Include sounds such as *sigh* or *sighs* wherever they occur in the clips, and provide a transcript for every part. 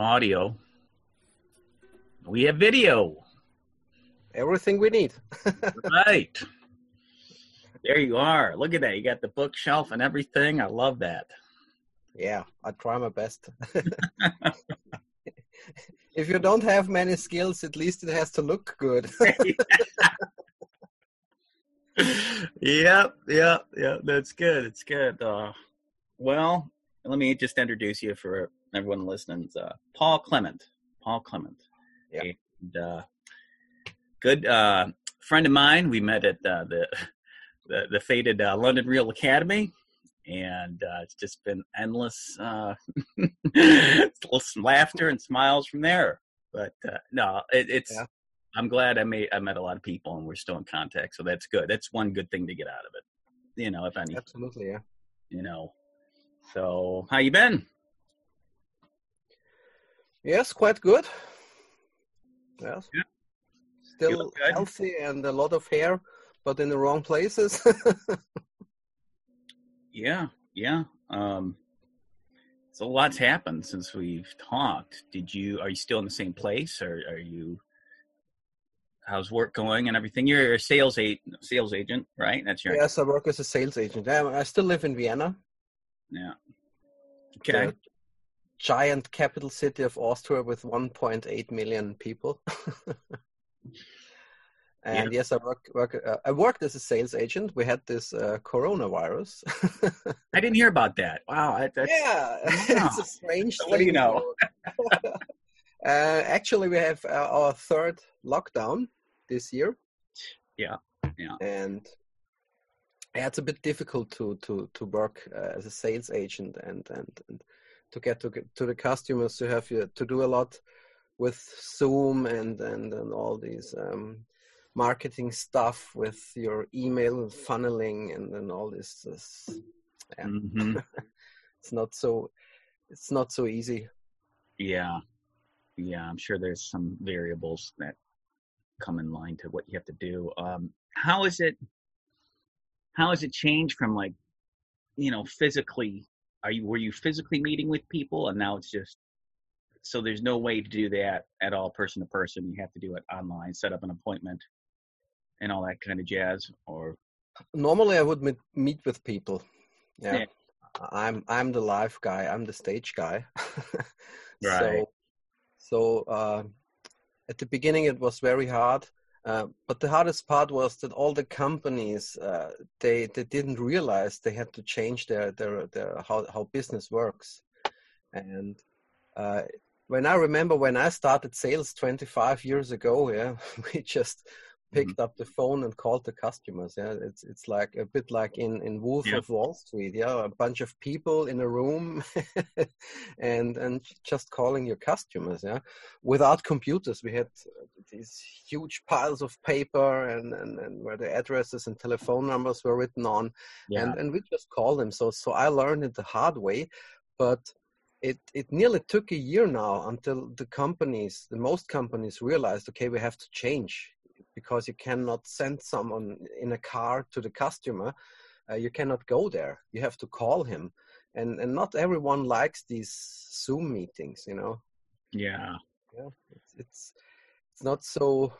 audio. We have video. Everything we need. *laughs* right. There you are. Look at that. You got the bookshelf and everything. I love that. Yeah, I try my best. *laughs* if you don't have many skills, at least it has to look good. *laughs* yep, yep, yep. That's good. It's good. Uh, well, let me just introduce you for everyone listening. Uh, Paul Klement. Paul Klement. Yeah. And, uh, good uh, friend of mine. We met at uh, the *laughs* the, the fated uh, London Real Academy, and uh, it's just been endless, uh, *laughs* laughter and smiles from there. But uh, no, it, it's. Yeah. I'm glad I made I met a lot of people, and we're still in contact. So that's good. That's one good thing to get out of it. You know, if any. Absolutely, yeah. You know. So how you been? Yes, quite good. Yes. Yeah. Still healthy and a lot of hair, but in the wrong places. *laughs* Yeah, yeah. Um, so lot's happened since we've talked. Did you? Are you still in the same place, or are you? How's work going and everything? You're a sales a sales agent, right? That's your yes, I work as a sales agent. I, I still live in Vienna, yeah. Okay. Giant capital city of Austria with 1.8 million people. *laughs* and yes, I work, work uh, I worked as a sales agent. We had this uh, coronavirus. I didn't hear about that. Wow. I, that's, yeah, *laughs* it's a strange So thing. what do you know? *laughs* uh, actually, we have uh, our third lockdown this year. Yeah, yeah. And yeah, it's a bit difficult to to to work uh, as a sales agent and and, and to get to to the customers to have you to do a lot with Zoom and and and all these um, marketing stuff with your email funneling and then all this. this yeah. hmm *laughs* it's not so it's not so easy. Yeah, yeah. I'm sure there's some variables that come in line to what you have to do. Um, how is it? How has it changed from like, you know, physically? Are you were you physically meeting with people, and now it's just so there's no way to do that at all, person to person. You have to do it online, set up an appointment, and all that kind of jazz. Or Normally, I would meet, meet with people. Yeah. Yeah. I'm I'm the live guy. I'm the stage guy. *laughs* Right. So, so uh, at the beginning it was very hard. Uh, but the hardest part was that all the companies uh, they they didn't realize they had to change their their, their how how business works. And uh, when I remember when I started sales 25 years ago, *laughs* yeah, we just picked up the phone and called the customers. Yeah, it's it's like a bit like in in Wolf Yeah. of Wall Street. Yeah, a bunch of people in a room, *laughs* and and just calling your customers. Yeah, without computers, we had these huge piles of paper and and, and where the addresses and telephone numbers were written on, yeah, and and we just call them. So so I learned it the hard way, but it it nearly took a year now until the companies, the most companies, realized okay, we have to change because you cannot send someone in a car to the customer. Uh, you cannot go there. You have to call him, and and not everyone likes these Zoom meetings. You know, yeah, yeah, it's it's, it's not so.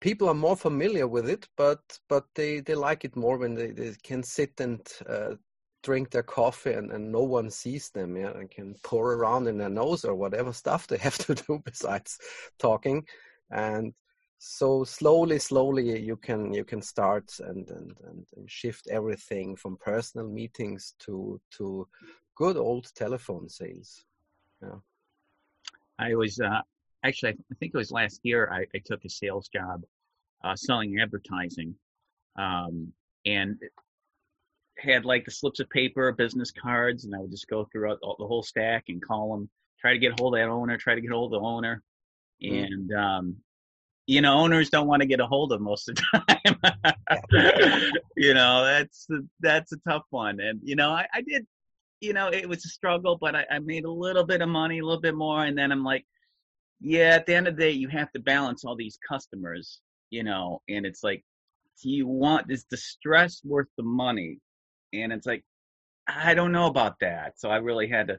People are more familiar with it, but but they they like it more when they, they can sit and uh, drink their coffee and, and no one sees them yeah and can pour around in their nose or whatever *laughs* stuff they have to do besides talking and so slowly slowly you can you can start and and, and, and shift everything from personal meetings to to good old telephone sales Yeah. I was uh, actually, I think it was last year. I, I took a sales job uh, selling advertising, um, and had like the slips of paper, business cards, and I would just go throughout all, the whole stack and call them, try to get a hold of that owner, try to get hold of the owner, Mm. and um, you know, owners don't want to get a hold of most of the time. *laughs* you know, that's that's a tough one, and you know, I, I did you know, it was a struggle, but I, I made a little bit of money, a little bit more, and then I'm like, yeah, at the end of the day, you have to balance all these customers, you know, and it's like, do you want is the stress worth the money? And it's like, I don't know about that. So I really had to,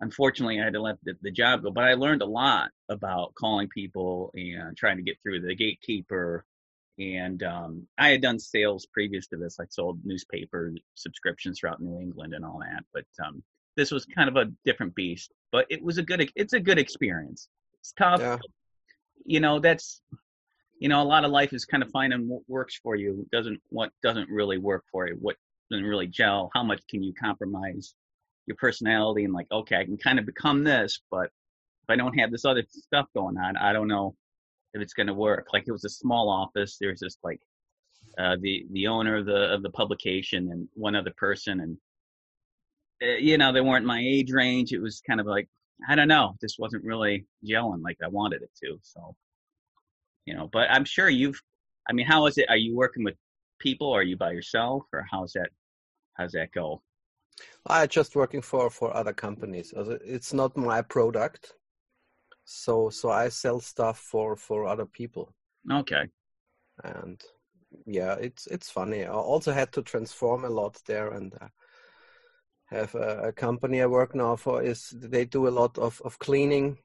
unfortunately, I had to let the, the job go. But I learned a lot about calling people and trying to get through the gatekeeper. And um, I had done sales previous to this. I sold newspaper subscriptions throughout New England and all that. But um, this was kind of a different beast. But it was a good. It's a good experience. It's tough. Yeah. You know, that's you know, a lot of life is kind of finding what works for you, doesn't what doesn't really work for you, what doesn't really gel. How much can you compromise your personality and like, okay, I can kind of become this, but if I don't have this other stuff going on, I don't know if it's going to work. Like it was a small office. There's just like uh, the the owner of the of the publication and one other person, and uh, you know they weren't my age range. It was kind of like I don't know. This wasn't really gelling like I wanted it to. So you know, but I'm sure you've. I mean, how is it? Are you working with people? Or are you by yourself, or how's that? How's that go? I just working for for other companies. It's not my product, so so I sell stuff for for other people. Okay. And yeah, it's it's funny. I also had to transform a lot there, and uh, have a, a, company I work now for. Is they do a lot of of cleaning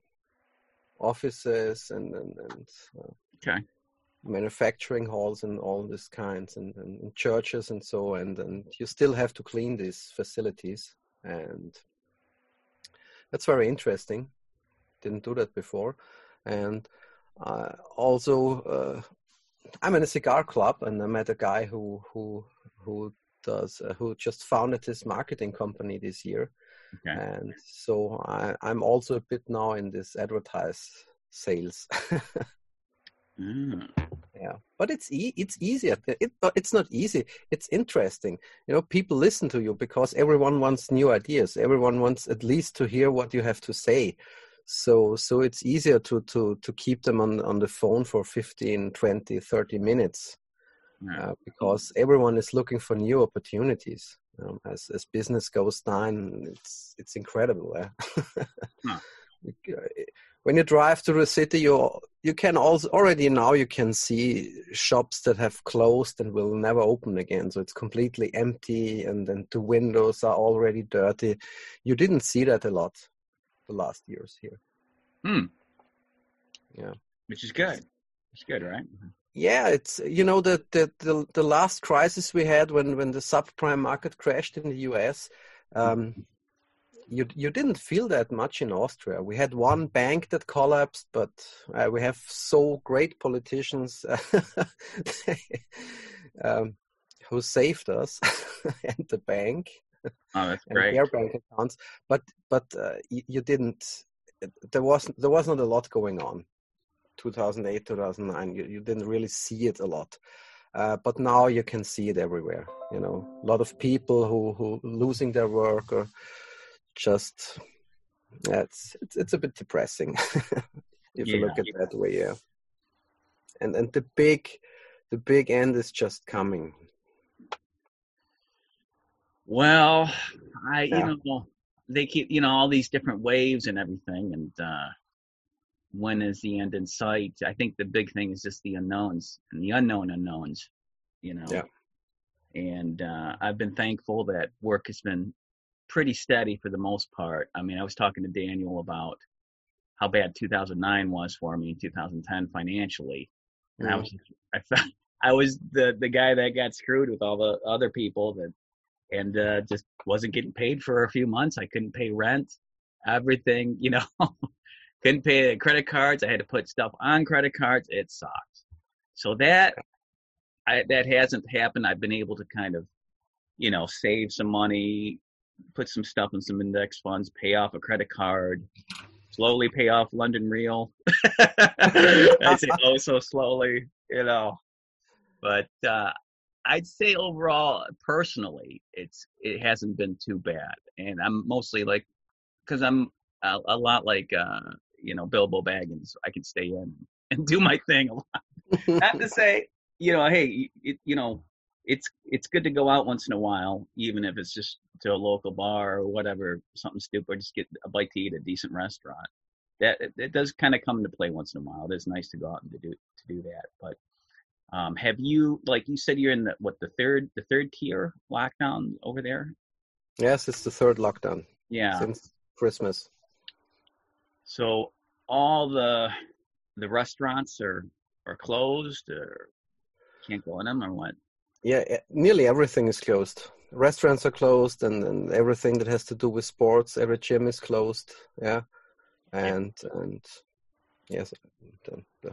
offices and and, and uh, okay. manufacturing halls and all these kinds and, and, churches and so and and you still have to clean these facilities. And that's very interesting. Didn't do that before. And uh, also uh, i'm in a cigar club and i met a guy who who who does uh, who just founded his marketing company this year okay. and so I, i'm also a bit now in this advertise sales *laughs* Mm. Yeah, but it's e- it's easier. It, it's not easy. It's interesting. You know, people listen to you because everyone wants new ideas. Everyone wants at least to hear what you have to say. So so it's easier to to to keep them on on the phone for 15, 20, 30 minutes. Uh, because everyone is looking for new opportunities. Um, as as business goes down, it's it's incredible. *laughs* Eh? when you drive to the city, you you can also already now you can see shops that have closed and will never open again. So it's completely empty, and then the windows are already dirty. You didn't see that a lot the last years here. Hmm. Yeah. Which is good. It's good, right? Yeah, it's you know the, the the the last crisis we had when when the subprime market crashed in the U.S. Um, you you didn't feel that much in Austria. We had one bank that collapsed, but uh, we have so great politicians *laughs* um, who saved us *laughs* and the bank. Oh, that's great. their bank accounts, but but uh, you, you, didn't. There was there was not a lot going on. 2008, 2009. You you didn't really see it a lot. Uh, but now you can see it everywhere. You know, a lot of people who who losing their work or just yeah, it's it's it's a bit depressing *laughs* if yeah. you look at that way. Yeah, and and the big the big end is just coming. Well, I yeah. you know they keep you know all these different waves and everything, and uh, when is the end in sight? I think the big thing is just the unknowns and the unknown unknowns. You know. Yeah. And uh, I've been thankful that work has been pretty steady for the most part. I mean, I was talking to Daniel about how bad 2009 was for me in 2010 financially. And mm. I was, I felt, I was the the guy that got screwed with all the other people that, and uh, just wasn't getting paid for a few months. I couldn't pay rent, everything, you know, *laughs* couldn't pay credit cards. I had to put stuff on credit cards. It sucked. So that, I, that hasn't happened. I've been able to kind of, you know, save some money, put some stuff in some index funds, pay off a credit card, slowly pay off London Real. *laughs* I say oh so slowly, you know. But uh, I'd say overall, personally, it's it hasn't been too bad, and I'm mostly like, because I'm a, a, lot like uh, you know Bilbo Baggins. I can stay in *laughs* and do my thing a lot. Not to *laughs* say, you know, hey, it, you know, it's it's good to go out once in a while, even if it's just to a local bar or whatever, something stupid, just get a bite to eat at a decent restaurant. That it, it does kind of come into play once in a while. It is nice to go out and to do to do that. But um, have you, like you said, you're in the what the third the third tier lockdown over there? Yes, it's the third lockdown Yeah. since Christmas. So all the the restaurants are are closed or can't go in them or what? Yeah, nearly everything is closed. Restaurants are closed, and, and everything that has to do with sports, every gym is closed. Yeah, and and yes, the, uh, the,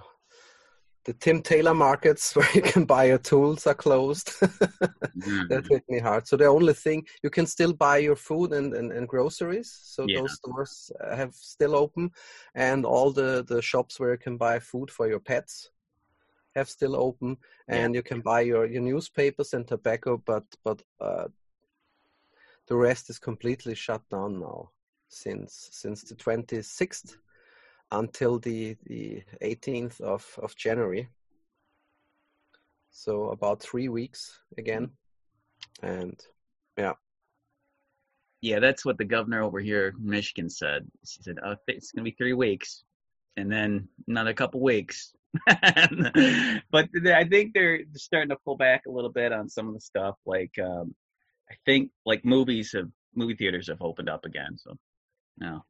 the Tim Taylor markets *laughs* where you can buy your tools are closed. Mm. *laughs* that hit me hard. So the only thing you can still buy your food and, and, and groceries. So Yeah. those stores have still open, and all the the shops where you can buy food for your pets have still open, and you can buy your your newspapers and tobacco. But but uh, the rest is completely shut down now since since the twenty sixth until the the eighteenth of of January. So about three weeks again, and Yeah, Yeah, that's what the governor over here in Michigan said. She said, "Oh, it's going to be three weeks, and then another couple weeks." *laughs* but I think they're starting to pull back a little bit on some of the stuff. Like, um, I think like movies have movie theaters have opened up again. So, no,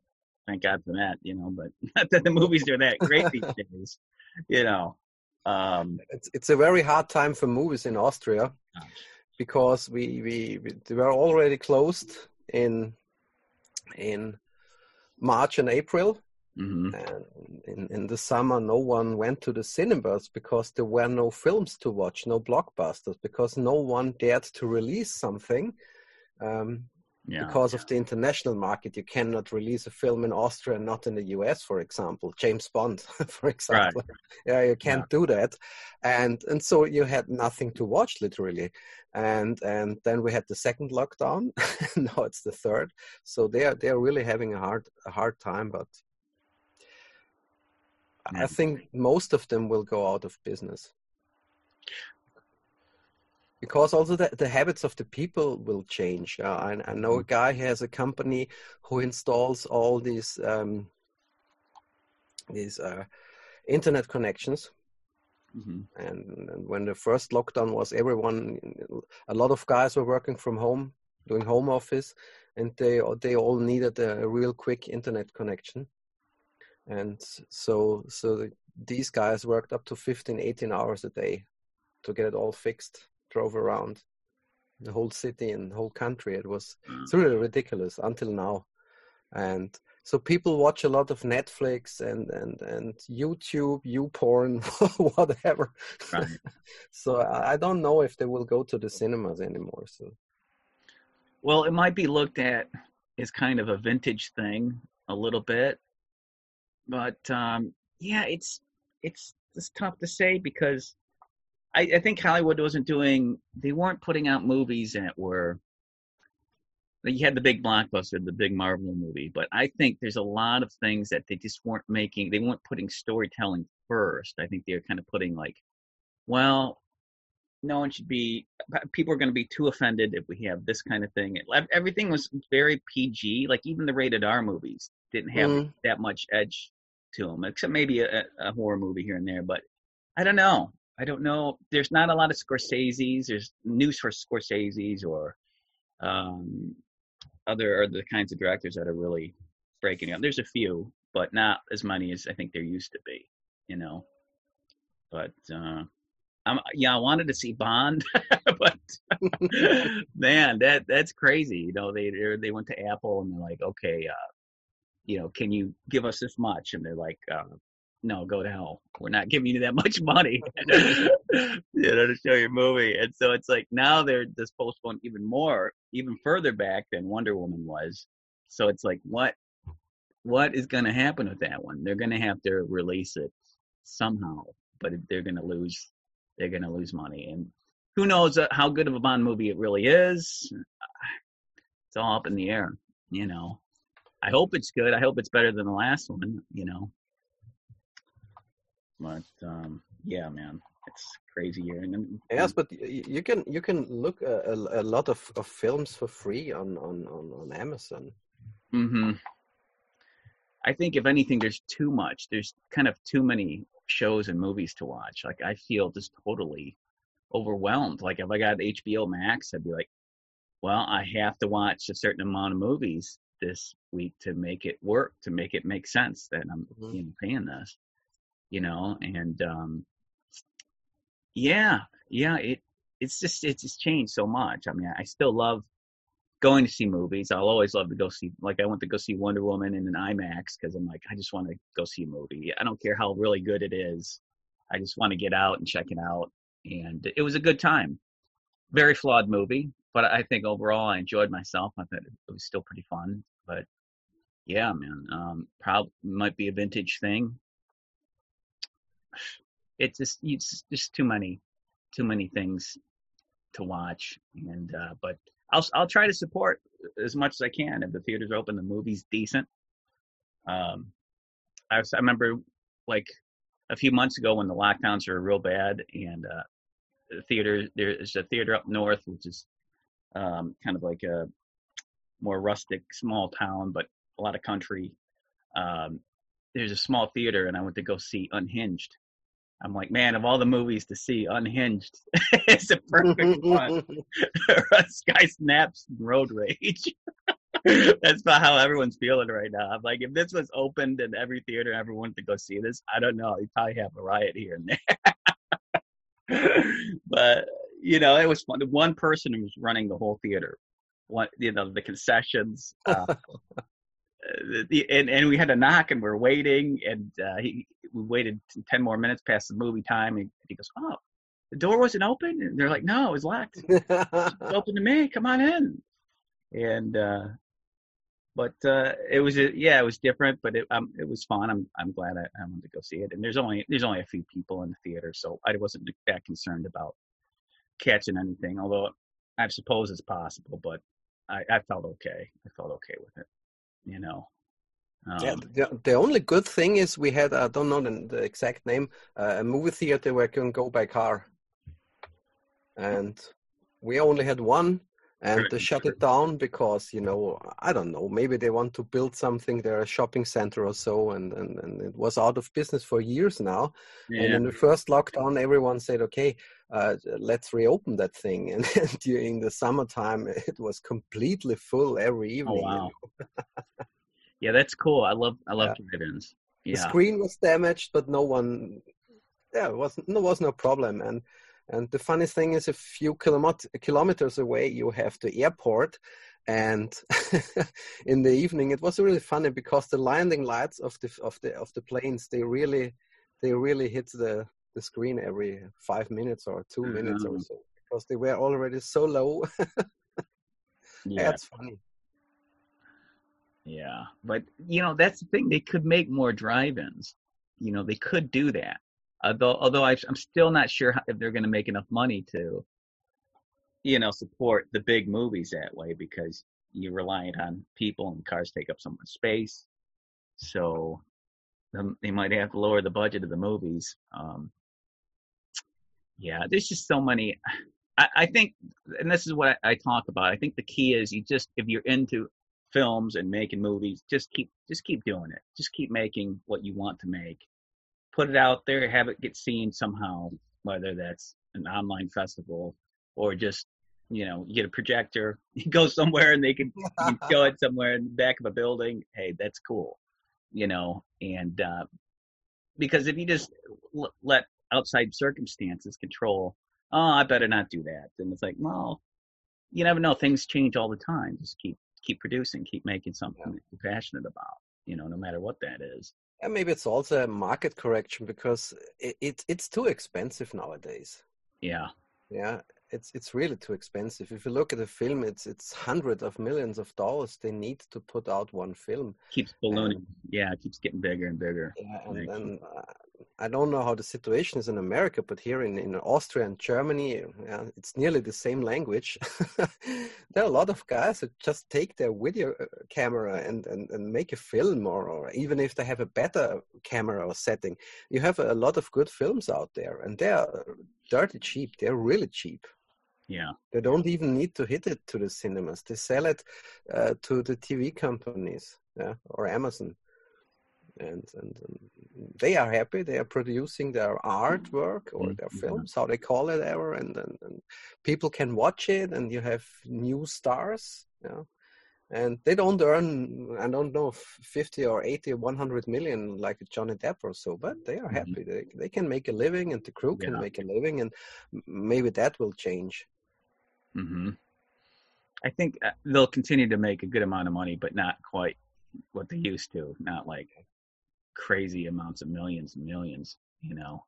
thank God for that. You know, but *laughs* not that the movies are that great these *laughs* days. You know, um, it's it's a very hard time for movies in Austria Gosh. because we, we we they were already closed in in March and April mhm. and in, in the summer no one went to the cinemas because there were no films to watch no blockbusters because no one dared to release something um, yeah, because of the international market you cannot release a film in austria and not in the us for example. James bond *laughs* for example. *laughs* Yeah you can't do that. And and so you had nothing to watch literally. And and then we had the second lockdown. *laughs* Now it's the third. So they are they are really having a hard a hard time but i think most of them will go out of business because also the, the habits of the people will change. Uh, I, I know a guy who has a company who installs all these um, these uh, internet connections. Mhm. And, and when the first lockdown was, everyone, a lot of guys were working from home, doing home office, and they they all needed a real quick internet connection. And so so the, these guys worked up to 15, 18 hours a day to get it all fixed. Drove around the whole city and whole country. It was Mm. it's really ridiculous until now. And so people watch a lot of Netflix and and and YouTube, YouPorn, *laughs* whatever. Right. *laughs* so I I don't know if they will go to the cinemas anymore. So Well, it might be looked at as kind of a vintage thing a little bit, but um, yeah, it's it's it's tough to say because I, I think Hollywood wasn't doing they weren't putting out movies that were you had the big blockbuster, the big Marvel movie, but I think there's a lot of things that they just weren't making. They weren't putting storytelling first. I think they're kind of putting like, well, no one should be. People are going to be too offended if we have this kind of thing. It, everything was very PG. Like even the rated R movies didn't have Mm. that much edge to them, except maybe a, a horror movie here and there. But I don't know. I don't know. There's not a lot of Scorsese's. There's news for Scorsese's or um, other or the kinds of directors that are really breaking out. There's a few, but not as many as I think there used to be. You know, but uh, I'm yeah. I wanted to see Bond, *laughs* but *laughs* man, that that's crazy. You know, they they they went to Apple and they're like, okay, uh, you know, can you give us this much? And they're like, uh, no, go to hell. We're not giving you that *laughs* much money, *laughs* you know, to show your movie. And so it's like now they're just postponed even more, even further back than Wonder Woman was. So it's like, what, what is going to happen with that one? They're going to have to release it somehow, but they're going to lose, they're going to lose money. And who knows uh, how good of a Bond movie it really is? *sighs* It's all up in the air, you know. I hope it's good. I hope it's better than the last one, you know. But um, yeah, man, it's crazy year. And then, yes, but you can you can look a, a, a lot of, of films for free on on on, on Amazon. hmm I think if anything, there's too much. There's kind of too many shows and movies to watch. Like I feel just totally overwhelmed. Like if I got HBO Max, I'd be like, well, I have to watch a certain amount of movies this week to make it work, to make it make sense that I'm Mhm. you know, paying this, you know, and um, yeah, yeah, it it's just it's just changed so much. I mean, I still love going to see movies. I'll always love to go see, like I went to go see Wonder Woman in an IMAX because I'm like, I just want to go see a movie. I don't care how really good it is. I just want to get out and check it out. And it was a good time. Very flawed movie, but I think overall I enjoyed myself. I thought it was still pretty fun. But yeah, man, um, probably might be a vintage thing. It's just it's just too many, too many things to watch. And uh, but I'll I'll try to support as much as I can if the theater's open, the movie's decent. Um, I was, I remember like a few months ago when the lockdowns were real bad, and uh, the theater there's a theater up north which is um, kind of like a more rustic small town, but a lot of country. Um, there's a small theater, and I went to go see Unhinged. I'm like, man, of all the movies to see, Unhinged *laughs* is a perfect *laughs* one. *laughs* Sky Snaps Road Rage. That's about how everyone's feeling right now. I'm like, if this was opened in every theater everyone wanted to go see this, I don't know. You'd probably have a riot here and there. but you know, it was fun. One person who was running the whole theater. One, you know, the concessions. Uh, the, and, and we had to knock and we are waiting and uh, he we waited 10 more minutes past the movie time and he goes oh the door wasn't open? And they're like no it was locked. It's *laughs* open to me. Come on in. And uh but uh it was a, yeah it was different but it um it was fun. I'm i'm glad I, I wanted to go see it. And there's only there's only a few people in the theater so i wasn't that concerned about catching anything although i suppose it's possible but i i felt okay. I felt okay with it you know um, yeah, the, the only good thing is we had I don't know the, the exact name uh, a movie theater where you can go by car, and we only had one, and they shut it down because you know I don't know maybe they want to build something there a shopping center or so, and and, and it was out of business for years now. And yeah, in the first lockdown, everyone said, "Okay, uh, let's reopen that thing." *laughs* And during the summertime, it was completely full every evening. oh evening. wow yeah that's cool i love i love drive-ins the yeah screen was damaged, but no one, yeah, it was no was no problem. And and the funniest thing is, a few kilomet- kilometers away, you have the airport. And *laughs* in the evening, it was really funny because the landing lights of the of the of the planes they really they really hit the the screen every five minutes or 2 minutes or Mhm. so because they were already so low. *laughs* yeah That's funny. Yeah, but you know that's the thing. They could make more drive-ins. You know, they could do that. Although, although I, I'm still not sure how, if they're going to make enough money to, you know, support the big movies that way because you're reliant on people and cars take up so much space. So um, they might have to lower the budget of the movies. Um, yeah, there's just so many. I, I think, and this is what I, I talk about. I think the key is you just if you're into films and making movies, just keep just keep doing it. Just keep making what you want to make. Put it out there, have it get seen somehow, whether that's an online festival or just you know, you get a projector, *laughs* you go somewhere and they can, *laughs* show it somewhere in the back of a building. Hey, that's cool, you know. And uh, because if you just l- let outside circumstances control, oh, I better not do that, And it's like, well, you never know. Things change all the time. Just keep keep producing, keep making something Yeah. that you're passionate about. You know, no matter what that is. And maybe it's also a market correction because it, it it's too expensive nowadays. Yeah, Yeah, it's it's really too expensive. If you look at a film, it's it's hundreds of millions of dollars they need to put out one film. keeps ballooning. yeah, it keeps getting bigger and bigger. Yeah, and then uh, I don't know how the situation is in America, but here in, in Austria and Germany, yeah, it's nearly the same language. *laughs* there are a lot of guys that just take their video uh, camera and, and, and make a film, or, or even if they have a better camera or setting, you have a lot of good films out there, and they are dirty cheap. They're really cheap. Yeah, They don't even need to hit it to the cinemas. They sell it uh, to the TV companies, yeah, or Amazon. And, and, and they are happy. They are producing their artwork or their yeah. films, how they call it ever, and, and, and people can watch it, and you have new stars. Yeah, and they don't earn I don't know 50 or 80 or 100 million like Johnny Depp or so, but they are Mhm. happy. They they can make a living, and the crew can Yeah. make a living, and maybe that will change. hmm I think uh, they'll continue to make a good amount of money, but not quite what they used to. Not like crazy amounts of millions and millions, you know.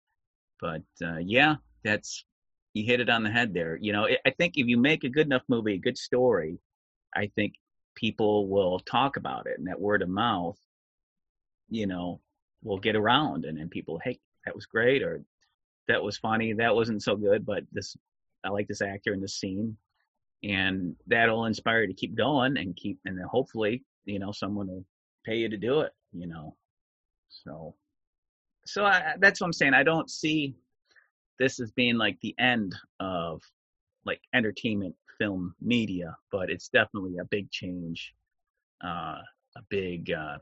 But uh, yeah, that's you hit it on the head there. You know, I I think if you make a good enough movie, a good story, I think people will talk about it, and that word of mouth, you know, will get around, and then people, hey, that was great, or that was funny, that wasn't so good, but this, I like this actor in this scene, and that'll inspire you to keep going and keep, and then hopefully, you know, someone will pay you to do it, you know. So, so I, that's what I'm saying. I don't see this as being like the end of like entertainment film media, but it's definitely a big change, uh, a big uh,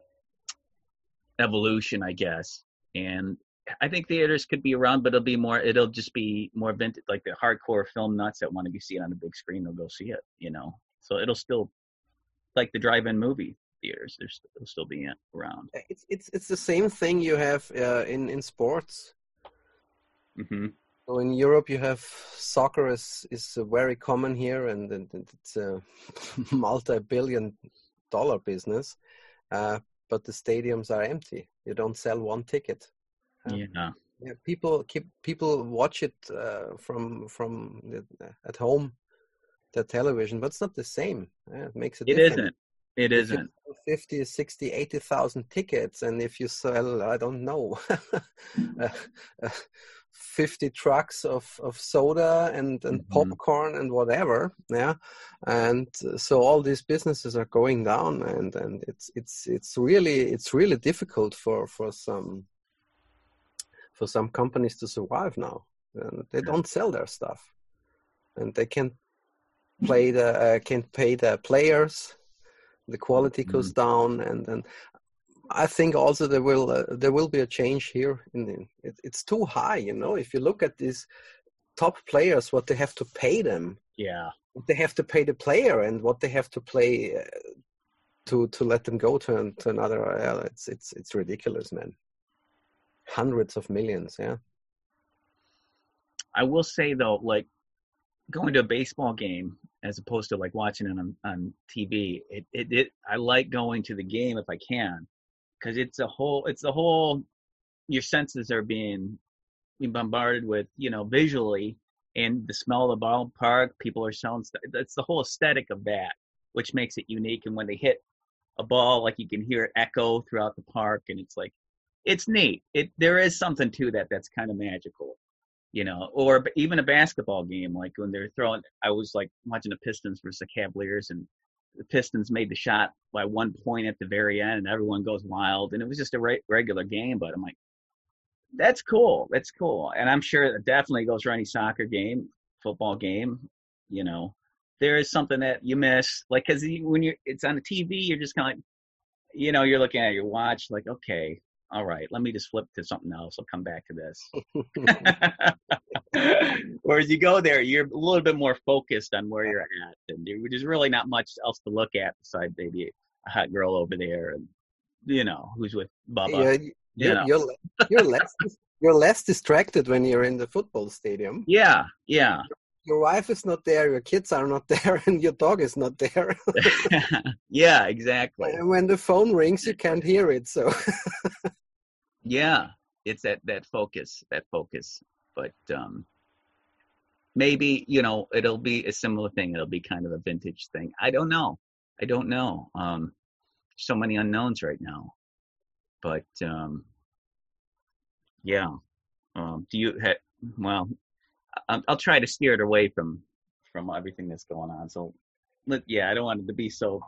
evolution, I guess. And I think theaters could be around, but it'll be more. It'll just be more vintage, like the hardcore film nuts that want to see it on the big screen. They'll go see it, you know. So it'll still, like the drive-in movie theaters, there's it'll still be around. It's it's it's the same thing you have uh, in in sports. hmm So in Europe, you have soccer is is uh, very common here, and, and and it's a *laughs* multi-billion dollar business. Uh, but the stadiums are empty. You don't sell one ticket. Yeah. Yeah. Yeah, people keep people watch it uh, from from the, at home, the television, but it's not the same. Yeah, it makes a It difference. isn't. It isn't. sell 50, 60, 80,000 tickets, and if you sell, I don't know, *laughs* uh, uh, 50 trucks of, of soda and, and Mhm. popcorn and whatever, yeah, and so all these businesses are going down, and, and it's it's it's really it's really difficult for for some for some companies to survive now. And they don't sell their stuff, and they can't play the uh, can't pay the players. The quality goes down, and and I think also there will uh, there will be a change here. In the, it, it's too high, you know. If you look at these top players, what they have to pay them, Yeah. what they have to pay the player, and what they have to play uh, to to let them go to to another. Uh, it's it's it's ridiculous, man. Hundreds of millions, yeah. I will say though, like going to a baseball game as opposed to like watching it on, on TV, it, it, it I like going to the game if I can, because it's a whole it's the whole your senses are being being bombarded with you know visually and the smell of the ballpark. People are selling stuff. That's the whole aesthetic of that, which makes it unique. And when they hit a ball, like you can hear it echo throughout the park, and it's like it's neat. It there is something to that that's kind of magical you know, or even a basketball game, like when they're throwing. I was like watching the Pistons versus the Cavaliers, and the Pistons made the shot by one point at the very end, and everyone goes wild, and it was just a re- regular game. But I'm like, that's cool, that's cool, and I'm sure it definitely goes for any soccer game, football game. You know, there is something that you miss, like because when you're it's on the TV, you're just kind of like, you know, you're looking at your watch, like, okay, all right, let me just flip to something else. I'll come back to this. *laughs* *laughs* Whereas you go there, you're a little bit more focused on where you're at, and there- there's really not much else to look at besides maybe a hot girl over there, and you know who's with Bubba. yeah, You know. you're, you're less you're less distracted when you're in the football stadium. Yeah, yeah, Your wife is not there, your kids are not *laughs* there, and your dog is not there. *laughs* yeah, exactly. and when the phone rings, you can't hear it. So Yeah, it's that that focus, that focus. But um maybe you know it'll be a similar thing. It'll be kind of a vintage thing. I don't know. I don't know. Um, so many unknowns right now. But um yeah. Um, do you have? well? I'll, try to steer it away from from everything that's going on. So, let, yeah, I don't want it to be so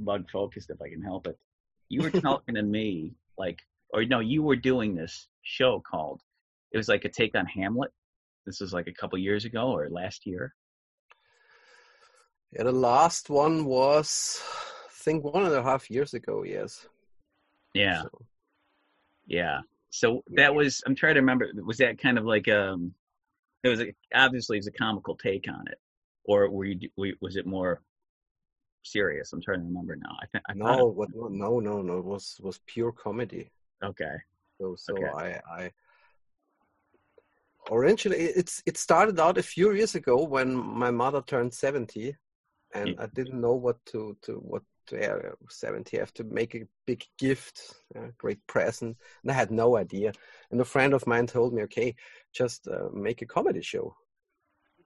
bug focused if I can help it. You were *laughs* talking to me like, or no, you were doing this show called. It was like a take on Hamlet. This was like a couple years ago or last year. yeah, the last one was, I think, one and a half years ago. Yes. Yeah. So, Yeah. So that was I'm trying to remember. Was that kind of like um, it was a, obviously it was a comical take on it, or were you was it more serious? I'm trying to remember now. I think I No, what, no, no, no. It was was pure comedy. Okay. So so Okay. I I originally it's it started out a few years ago when my mother turned 70 and Yeah. I didn't know what to to what to uh, 70 I have to make a big gift a great present and I had no idea and a friend of mine told me okay just uh, make a comedy show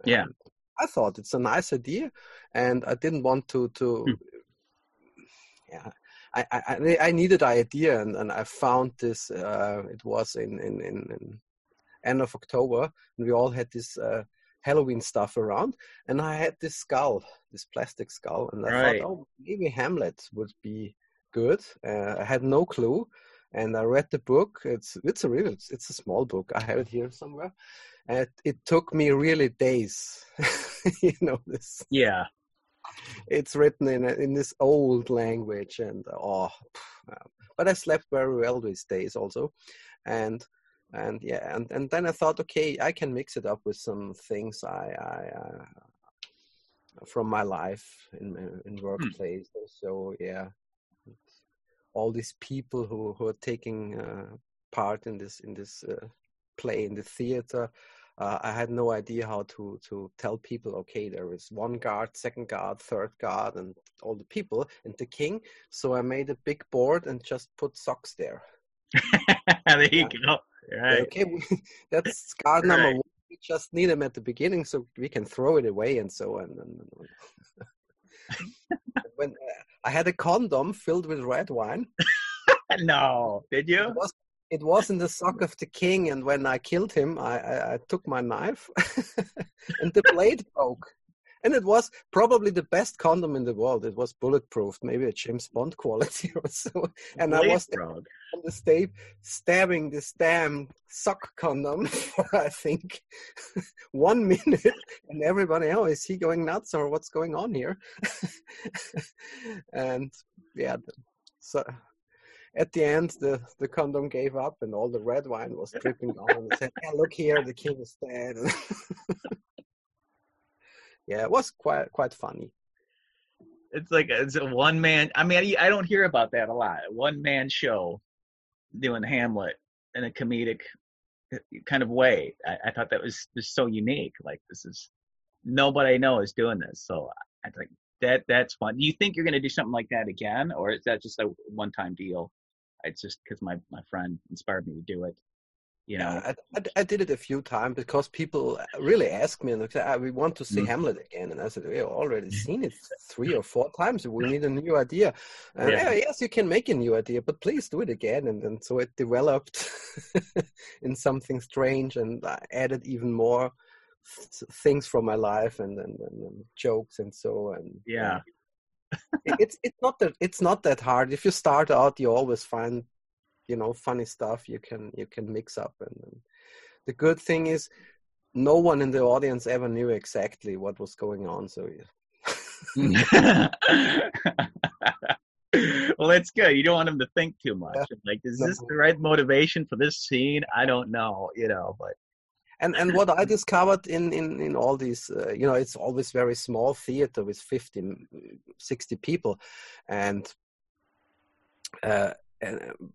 Yeah. And I thought it's a nice idea and I didn't want to to Hmm. yeah I, I, I- I needed an idea and, and I found this uh, it was in, in, in, in end of October and we all had this uh, Halloween stuff around and I had this skull this plastic skull and I Right. thought oh maybe Hamlet would be good. Uh, I had no clue and I read the book. It's it's a real it's, a small book. I have it here somewhere. And it, took me really days *laughs* you know this. Yeah. it's written in in this old language and oh pff, uh, but i slept very well these days also. And and yeah and, and then i thought okay i can mix it up with some things i i uh, from my life in in workplace so yeah all these people who who are taking uh, part in this in this uh, play in the theater uh, I had no idea how to to tell people. Okay, there is one guard, second guard, third guard, and all the people and the king. So I made a big board and just put socks there. *laughs* there you go. Right. Okay, we, *laughs* that's guard number Right. one. We just need them at the beginning so we can throw it away and so on. *laughs* When uh, I had a condom filled with red wine, *laughs* No. Did you? it was it was in the sock of the king, and when I killed him, I, I, I took my knife, and the blade broke. And it was probably the best condom in the world. It was bulletproof, maybe a James Bond quality *laughs* or so. And I was on the stage stabbing this damn sock condom *laughs* for I think *laughs* one minute, and everybody, oh, is he going nuts or what's going on here? and yeah, so at the end, the the condom gave up, and all the red wine was dripping down. And said, "Yeah, look here, the king is dead." Yeah, it was quite quite funny. It's like it's a one man. I mean, I I don't hear about that a lot. One man show doing Hamlet in a comedic uh, kind of way. I, I thought that was just so unique. Like this is nobody I know is doing this. So I think that that's fun. Do you think you're going to do something like that again, or is that just a one time deal? It's just because my my friend inspired me to do it. You know. Yeah, I, I, I did it a few times because people really asked me, and said, "Ah, "We want to see Mm. Hamlet again." And I said, "We've already seen it *laughs* three or four times. We need a new idea." And Yeah. yes, you can make a new idea, but please do it again. And, and so it developed *laughs* in something strange, and I added even more things from my life and, and, and, jokes and so. And Yeah. it- it's it's not that it's not that hard. If you start out, you always find you know funny stuff you can you can mix up and, and the good thing is no one in the audience ever knew exactly what was going on so yeah. *laughs* well, that's good. You don't want them to think too much. Yeah. Like, is this the right motivation for this scene? I don't know, you know, but and and what i discovered in in in all these uh, you know it's always very small theater with 50 mm, 60 people and uh and um,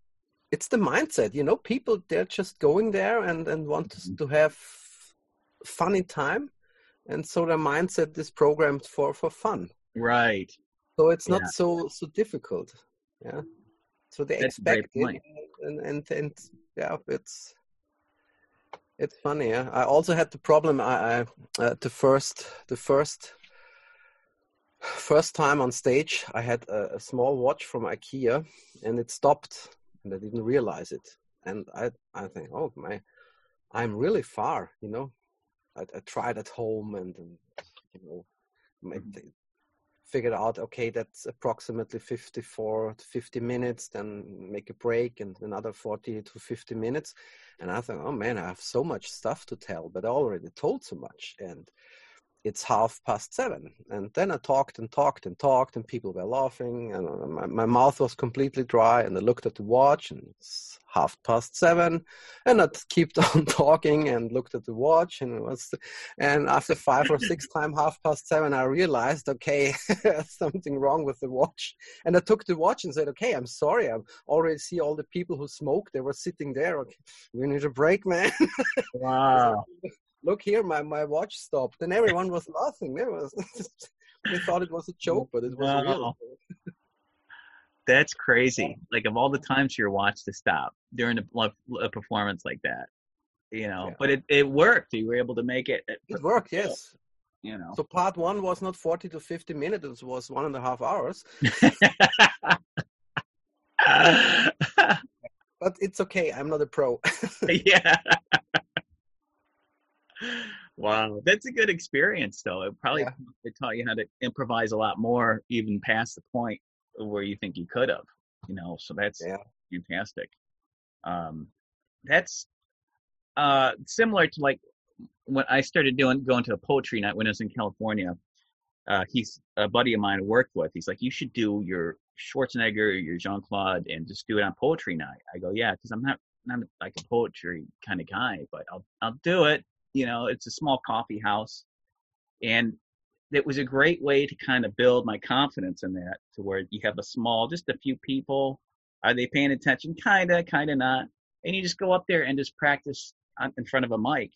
it's the mindset you know people they're just going there and and want to, Mhm. to have funny time and so their mindset is programmed for for fun right. so it's not Yeah. so so difficult yeah so they That's expect it and, and and yeah it's it's funny yeah? i also had the problem i, I uh, the first the first first time on stage i had a, a small watch from ikea and it stopped and i didn't realize it. And i i think oh my i'm really far you know? I, I tried at home and, and you know made Mhm. the- figured out okay that's approximately 54 to 50 minutes then make a break and another 40 to 50 minutes. And i thought oh man i have so much stuff to tell but i already told so much. And it's half past seven. And then I talked and talked and talked, and people were laughing, and uh, my, my mouth was completely dry. And I looked at the watch, and it's half past seven. And I kept *laughs* on talking and looked at the watch, and it was. And after five or six *laughs* times half past seven, I realized, okay, *laughs* something wrong with the watch. And I took the watch and said, okay, I'm sorry. I already see all the people who smoke. They were sitting there. Okay, we need a break, man. Wow. Look here, my, my watch stopped. And everyone was laughing. They, was, *laughs* they thought it was a joke, but it was Wow. real. That's crazy. Like of all the times your watch to stop during a, a performance like that, you know. Yeah. But it, it worked. You were able to make it. It worked, yes. You know. So part one was not 40 to 50 minutes, it was one and a half hours. *laughs* But it's okay, I'm not a pro. *laughs* yeah. Wow, that's a good experience, though. It probably Yeah. it taught you how to improvise a lot more, even past the point where you think you could have. You know, so that's Yeah. fantastic. Um, that's uh, similar to like when I started doing going to a poetry night when I was in California. Uh, he's a buddy of mine I worked with. He's like, you should do your Schwarzenegger, your Jean Claude, and just do it on poetry night. I go, yeah, because I'm not not like a poetry kind of guy, but I'll I'll do it. You know, it's a small coffee house, and it was a great way to kind of build my confidence in that, to where you have a small, just a few people. Are they paying attention? Kinda, kinda not. And you just go up there and just practice in front of a mic.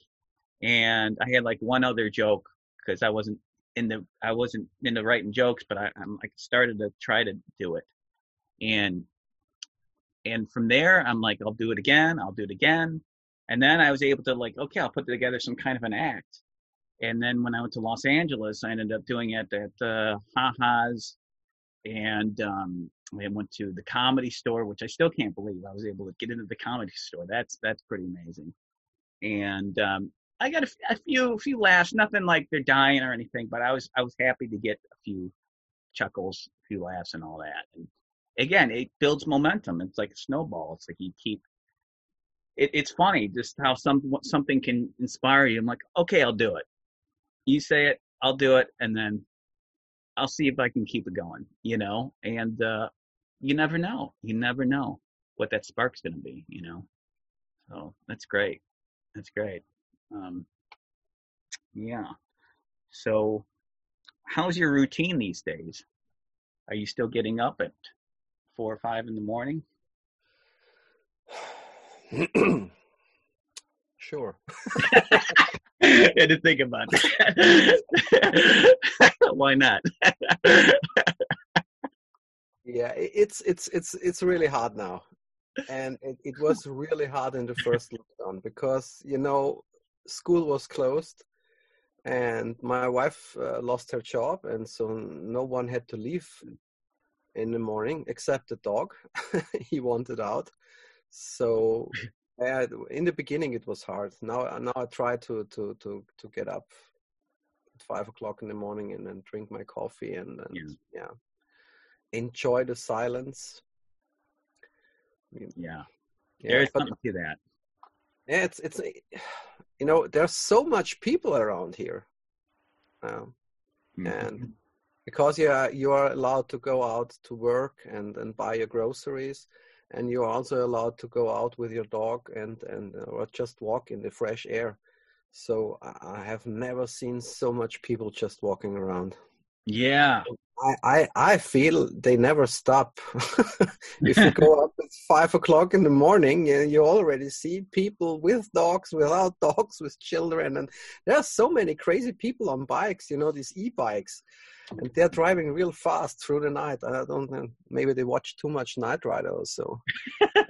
And I had like one other joke because I wasn't in the I wasn't into writing jokes, but I, I'm like started to try to do it, and and from there I'm like I'll do it again, I'll do it again, and then I was able to like okay I'll put together some kind of an act, and then when I went to Los Angeles I ended up doing it at uh, Ha Ha's, and um, I went to the comedy store, which I still can't believe I was able to get into the comedy store. That's that's pretty amazing, and um, I got a, a few a few laughs, nothing like they're dying or anything, but I was I was happy to get a few chuckles, a few laughs, and all that. And again, it builds momentum. It's like a snowball. It's like you keep. It, it's funny just how some something can inspire you. I'm like, okay, I'll do it. You say it, I'll do it, and then I'll see if I can keep it going. You know, and uh, you never know. You never know what that spark's going to be. You know, so that's great. That's great. Um, yeah. So, how's your routine these days? Are you still getting up at four or five in the morning? *clears throat* sure. I *laughs* had to think about it. *laughs* Why not? Yeah, it's it's it's it's really hard now, and it, it was really hard in the first lockdown because you know school was closed, and my wife uh, lost her job, and so no one had to leave in the morning except the dog. *laughs* he wanted out, so uh, in the beginning it was hard. Now now I try to to to to get up at five o'clock in the morning and then drink my coffee and, and Yeah. yeah enjoy the silence. Yeah, Yeah, there's but something to that. yeah, it's it's you know there's so much people around here, um, and Mhm. because you are you are allowed to go out to work and and buy your groceries, and you are also allowed to go out with your dog and and uh, or just walk in the fresh air. So I have never seen so much people just walking around. Yeah, I, I, I feel they never stop. *laughs* if you go five o'clock in the morning, you, you already see people with dogs, without *laughs* dogs, with children, and there are so many crazy people on bikes. You know these e-bikes, and they're driving real fast through the night. I don't know. Maybe they watch too much Knight Rider or so. *laughs*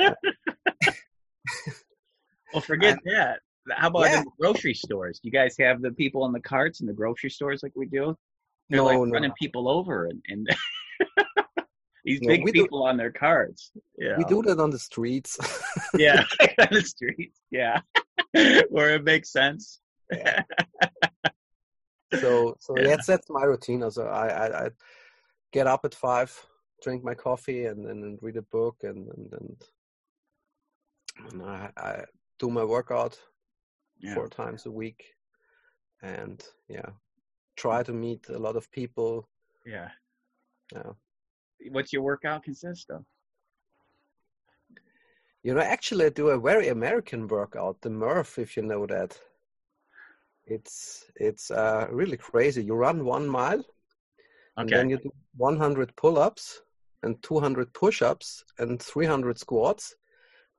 well, forget that. How about Yeah. in the grocery stores? Do you guys have the people in the carts in the grocery stores like we do? They're No, like no. running people over and, and *laughs* these No, big we do- people on their carts. Yeah, We do that on the streets. *laughs* yeah, *laughs* on the streets. Yeah, *laughs* where it makes sense. Yeah. so so Yeah. that's that's my routine. Also, I, I I get up at five, drink my coffee, and then read a book, and and and, and I, I do my workout Yeah. four times a week, and yeah, try mm. to meet a lot of people. Yeah. Yeah. What's your workout consist of? You know, actually, I do a very American workout, the Murph, if you know that. It's it's uh, really crazy. You run one mile, and Okay. then you do 100 pull-ups and 200 push-ups and 300 squats,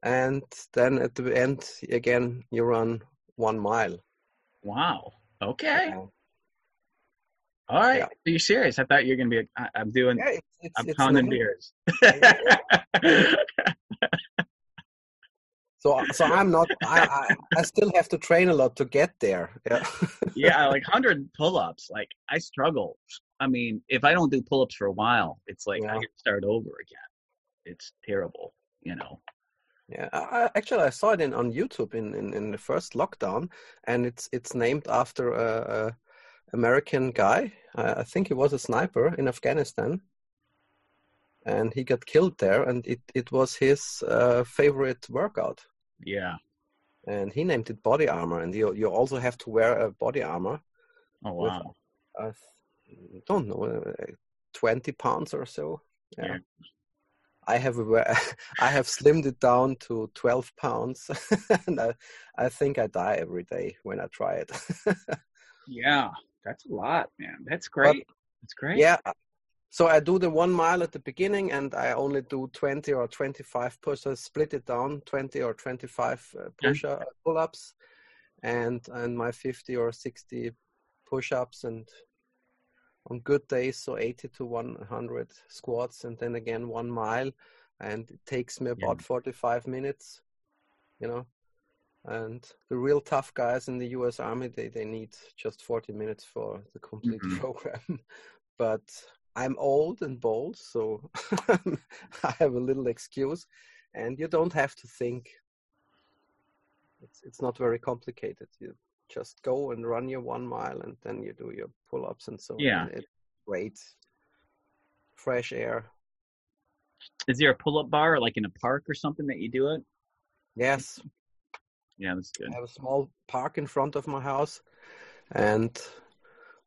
and then at the end again you run one mile. Wow. Okay. All right. Yeah. Are you serious? I thought you were gonna be. I'm doing. Yeah, it's, it's, I'm it's pounding beers. So so I'm not. I, I I still have to train a lot to get there. Yeah. yeah, like hundred pull-ups. Like I struggle. I mean, if I don't do pull-ups for a while, it's like I Yeah. to start over again. It's terrible. You know. Yeah, I, I- actually, I saw it in on YouTube in, in, in the first lockdown, and it's it's named after a, a American guy. I, I think he was a sniper in Afghanistan, and he got killed there. And it it was his uh, favorite workout, Yeah. and he named it body armor. And you you also have to wear a body armor. Oh With- wow. I don't know, uh, twenty pounds or so. Yeah. Yeah. I have a *laughs* I have slimmed it down to 12 pounds, *laughs* and I, I think I die every day when I try it. *laughs* Yeah. That's a lot, man. That's great. That's great. yeah, so I do the one mile at the beginning, and I only do 20 or 25 push. I split it down 20 or 25 uh, push uh, pull ups, and and my 50 or 60 push ups, and on good days, so 80 to 100 squats, and then again one mile, and it takes me about 45 minutes, you know. And the real tough guys in the U.S. Army, they, they need just 40 minutes for the complete Mhm. program. *laughs* but I'm old and bold, so *laughs* I have a little excuse, and you don't have to think. It's it's not very complicated. You just go and run your one mile, and then you do your pull-ups and so on. Yeah. and It's great. Fresh air. Is there a pull-up bar like in a park or something that you do it? Yes, Yeah, that's good. I have a small park in front of my house, and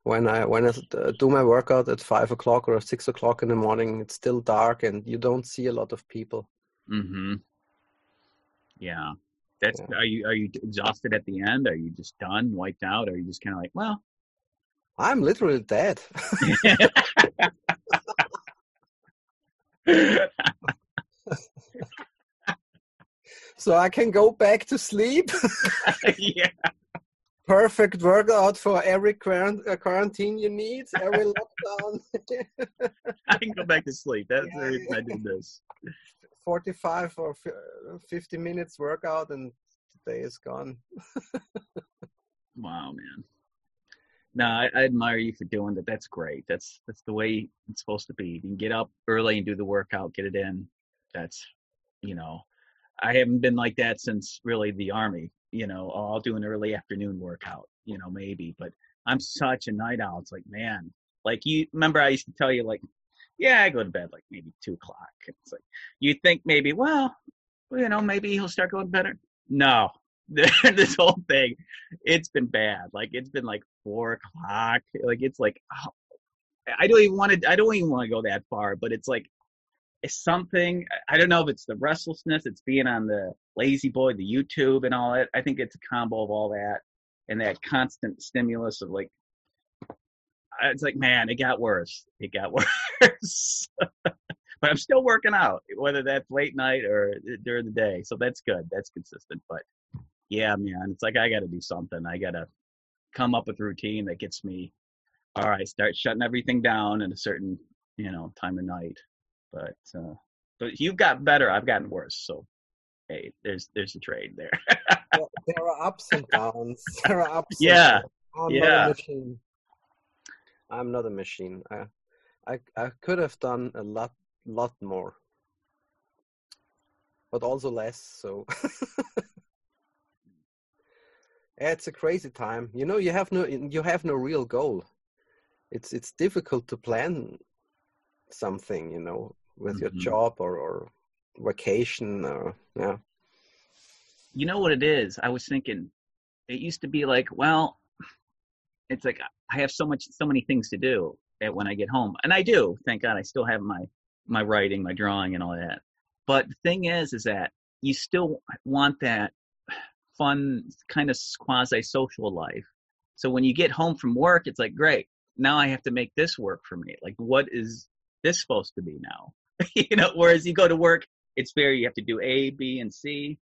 when I when I uh, do my workout at five o'clock or six o'clock in the morning, it's still dark and you don't see a lot of people. Mm-hmm. Yeah. That's Yeah. are you are you exhausted at the end? Are you just done, wiped out? Or are you just kind of like, well, I'm literally dead. *laughs* *laughs* *laughs* so I can go back to sleep. *laughs* yeah, Perfect workout for every quarant- uh, quarantine you need, every *laughs* lockdown. *laughs* I can go back to sleep. That's Yeah, the reason I did this. 45 or uh, 50 minutes workout, and the day is gone. Wow, man. No, I, I admire you for doing that. That's great. That's that's the way it's supposed to be. You can get up early and do the workout, get it in. That's, you know, I haven't been like that since really the army. You know, I'll do an early afternoon workout. You know, maybe, but I'm such a night owl. It's like, man, like you remember I used to tell you like, yeah, I go to bed like maybe two o'clock. It's like you think maybe, well, you know, maybe he'll start going better. No, *laughs* this whole thing, it's been bad. Like it's been like four o'clock. Like it's like oh, I don't even want to. I don't even want to go that far. But it's like it's something. I don't know if it's the restlessness. It's being on the lazy boy, the YouTube, and all that. I think it's a combo of all that and that constant stimulus of like. It's like man, it got worse. It got *laughs* worse. but I'm still working out, whether that's late night or uh, during the day. So that's good. That's consistent. But yeah, man, it's like I got to do something. I got to come up with a routine that gets me. All right, start shutting everything down at a certain, you know, time of night. But uh, but you've got better. I've gotten worse. So hey, there's there's a trade there. Well, there are ups and downs. *laughs* There are ups. and Yeah. I'm yeah. not a machine. I'm not a machine. I, I, I could have done a lot, lot more, but also less. So, *laughs* it's a crazy time. You know, you have no, you have no real goal. It's it's difficult to plan something. You know, with your Mhm. job or or vacation or yeah. you know what it is? I was thinking, it used to be like, well, it's like I have so much, so many things to do at when I get home, and I do. Thank God, I still have my my writing, my drawing, and all that. But the thing is, is that you still want that fun kind of quasi social life. So when you get home from work, it's like, great, now I have to make this work for me. Like, what is this supposed to be now? *laughs* you know, whereas you go to work, it's very, you have to do A, B, and C.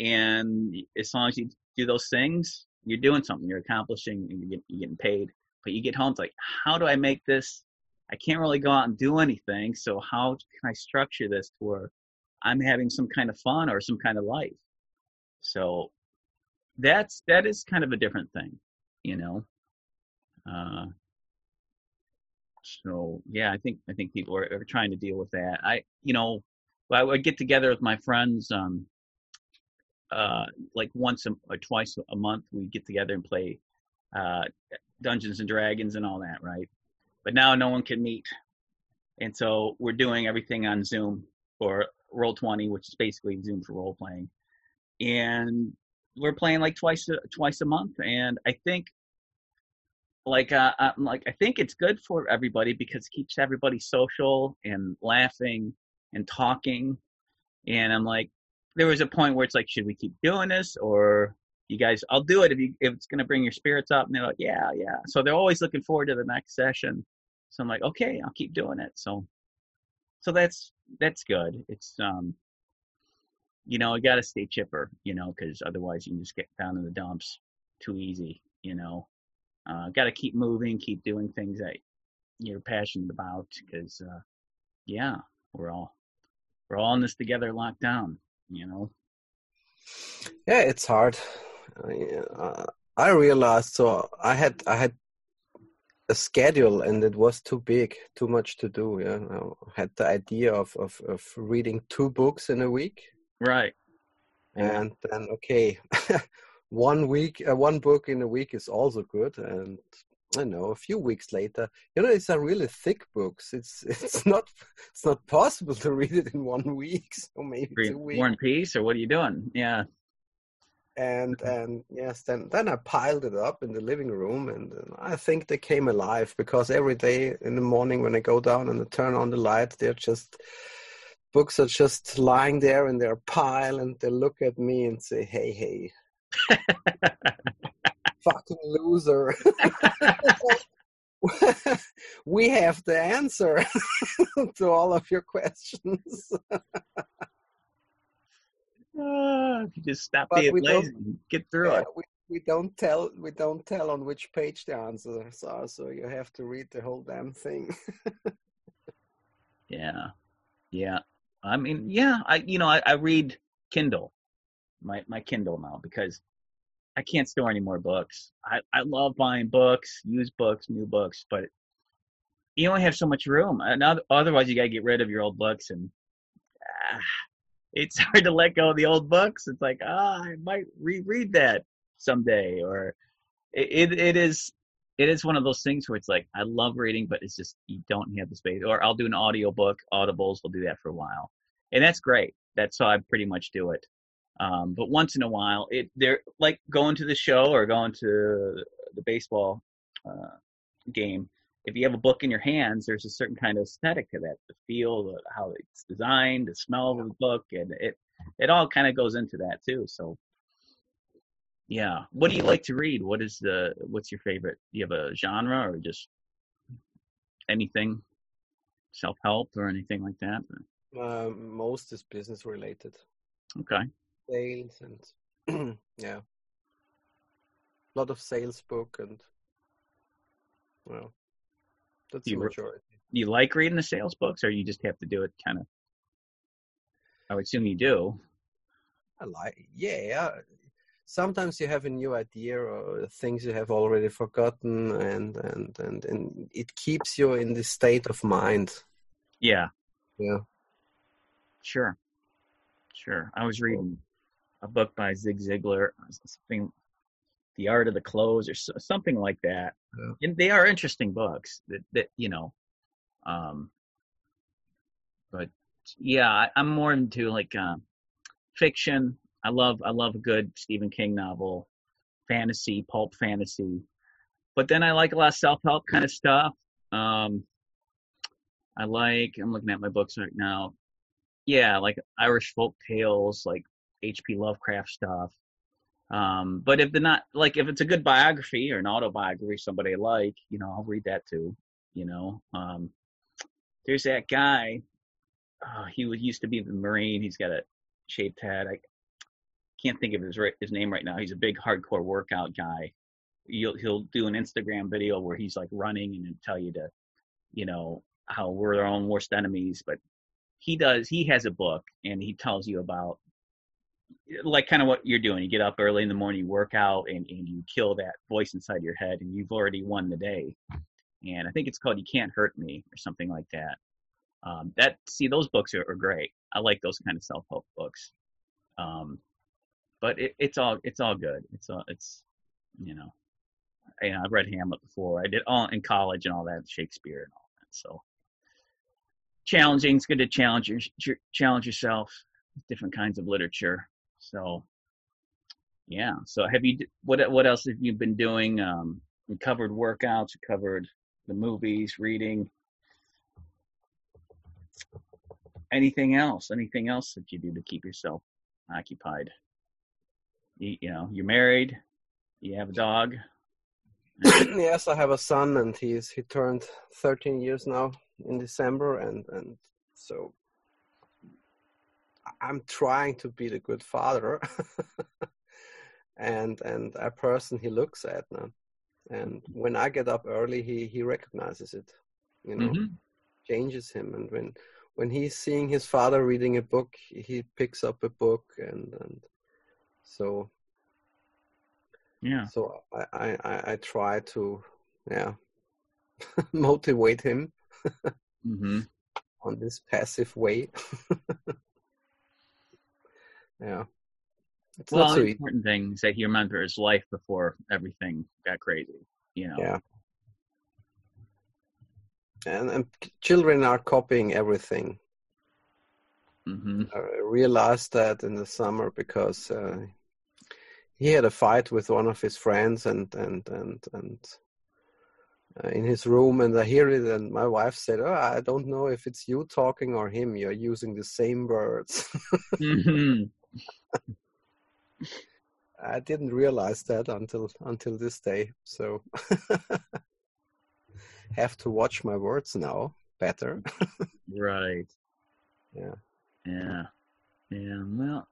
And as long as you do those things, you're doing something, you're accomplishing, and you're, you're getting paid. But you get home, it's like, how do I make this? I can't really go out and do anything. So how can I structure this to where I'm having some kind of fun or some kind of life? So that's that is kind of a different thing, you know. Uh, so yeah, I think I think people are, are trying to deal with that. I you know, I would get together with my friends, um, uh, like once a, or twice a month. We get together and play uh, Dungeons and Dragons and all that, right? But now no one can meet, and so we're doing everything on Zoom or Roll Twenty, which is basically Zoom for role playing, and we're playing like twice a, twice a month. And I think like uh, I'm uh, like I think it's good for everybody because it keeps everybody social and laughing and talking. And I'm like, there was a point where it's like, should we keep doing this or you guys? I'll do it if you if it's gonna bring your spirits up. And they're like, yeah, yeah. So they're always looking forward to the next session. So I'm like, okay, I'll keep doing it. So so that's that's good. It's um you know, you got to stay chipper, you know, because otherwise you can just get down in the dumps too easy, you know uh, got to keep moving, keep doing things that you're passionate about because, uh, yeah, we're all we're all in this together, locked down. You know. Yeah, it's hard. Uh, I realized so I had I had a schedule and it was too big, too much to do. Yeah, I had the idea of of, of reading two books in a week. Right. And then okay, *laughs* one week, uh, one book in a week is also good. And I know a few weeks later, you know, it's a really thick books. It's *laughs* it's not it's not possible to read it in one *laughs* week, so maybe read two weeks. War and Peace, or what are you doing? Yeah. And and yes, then then I piled it up in the living room, and, and I think they came alive because every day in the morning when I go down and I turn on the light, they're just books are just lying there in their pile, and they look at me and say, "Hey, hey, *laughs* Fucking loser. *laughs* we have the answer *laughs* to all of your questions. Uh, you just stop but being lazy, get through yeah, it. We, we don't tell we don't tell on which page the answers are, so you have to read the whole damn thing. yeah, yeah. I mean, yeah. I you know I, I read Kindle, my my Kindle now because I can't store any more books. I I love buying books, used books, new books, but you only have so much room. And otherwise, you gotta get rid of your old books, and ah, it's *laughs* hard to let go of the old books. It's like ah, I might reread that someday, or it, it it is it is one of those things where it's like I love reading, but it's just you don't have the space. Or I'll do an audio book. Audibles will do that for a while, and that's great. That's how I pretty much do it. Um, but once in a while, it they're like going to the show or going to the baseball uh, game. If you have a book in your hands, there's a certain kind of aesthetic to that. The feel, the, how it's designed, the smell of the book, and it it all kind of goes into that too. So, yeah. What do you like to read? What is the what's your favorite? Do you have a genre or just anything, self help or anything like that? Uh, most is business related. Okay sales and *clears throat* yeah, a lot of sales book and well, that's you, the majority. You like reading the sales books, or you just have to do it kind of? I would assume you do. I like, yeah. Sometimes you have a new idea or things you have already forgotten, and and and and it keeps you in this state of mind. Yeah. Yeah. Sure. Sure. I was reading a book by Zig Ziglar, something, The Art of the Close, or something like that. Yeah. And they are interesting books that, that you know, um, but yeah, I, am more into like uh, fiction. I love I love a good Stephen King novel, fantasy, pulp fantasy. but then I like a lot of self help kind of stuff. Um, I like. I'm looking at my books right now. Yeah, like Irish folk tales, like H.P. Lovecraft stuff. Um, but if they're not like if it's a good biography or an autobiography, somebody I like, you know, I'll read that too. You know, um, there's that guy. Uh, he was used to be the Marine. He's got a shaved head. I can't think of his his name right now. He's a big hardcore workout guy. He'll he'll do an Instagram video where he's like running and tell you to, you know, how we're our own worst enemies. But he does. He has a book and he tells you about like kind of what you're doing. You get up early in the morning, you work out, and, and you kill that voice inside your head, and you've already won the day. And I think it's called "You Can't Hurt Me" or something like that. Um, that see, those books are, are, great. I like those kind of self help books. Um, but it, it's all it's all good. It's all it's you know, you know, I've read Hamlet before. I did all in college and all that Shakespeare and all that. So challenging. It's good to challenge your, challenge yourself. With different kinds of literature. So yeah. So have you what what else have you been doing? Um, you covered workouts. You covered the movies, reading. Anything else? Anything else that you do to keep yourself occupied? You, you know, you're married. You have a dog. *clears throat* yes, I have a son, and he's he turned 13 years now in December, and and so I'm trying to be the good father, *laughs* and and a person he looks at now, and when I get up early, he he recognizes it, you know, mm-hmm. changes him, and when when he's seeing his father reading a book, he picks up a book, and and so yeah. So I I I try to yeah *laughs* motivate him mm-hmm. *laughs* on this passive way. Yeah. It's well, the important thing is that he remember his life before everything got crazy. You know. Yeah. And, and children are copying everything. Mm-hmm. I realized that in the summer because uh, he had a fight with one of his friends and and and and uh, in his room and I hear it and my wife said, "Oh, I don't know if it's you talking or him. You're using the same words." mm-hmm. *laughs* I didn't realize that until until this day. So *laughs* have to watch my words now better. right. *laughs* Yeah. Yeah. Yeah. Well,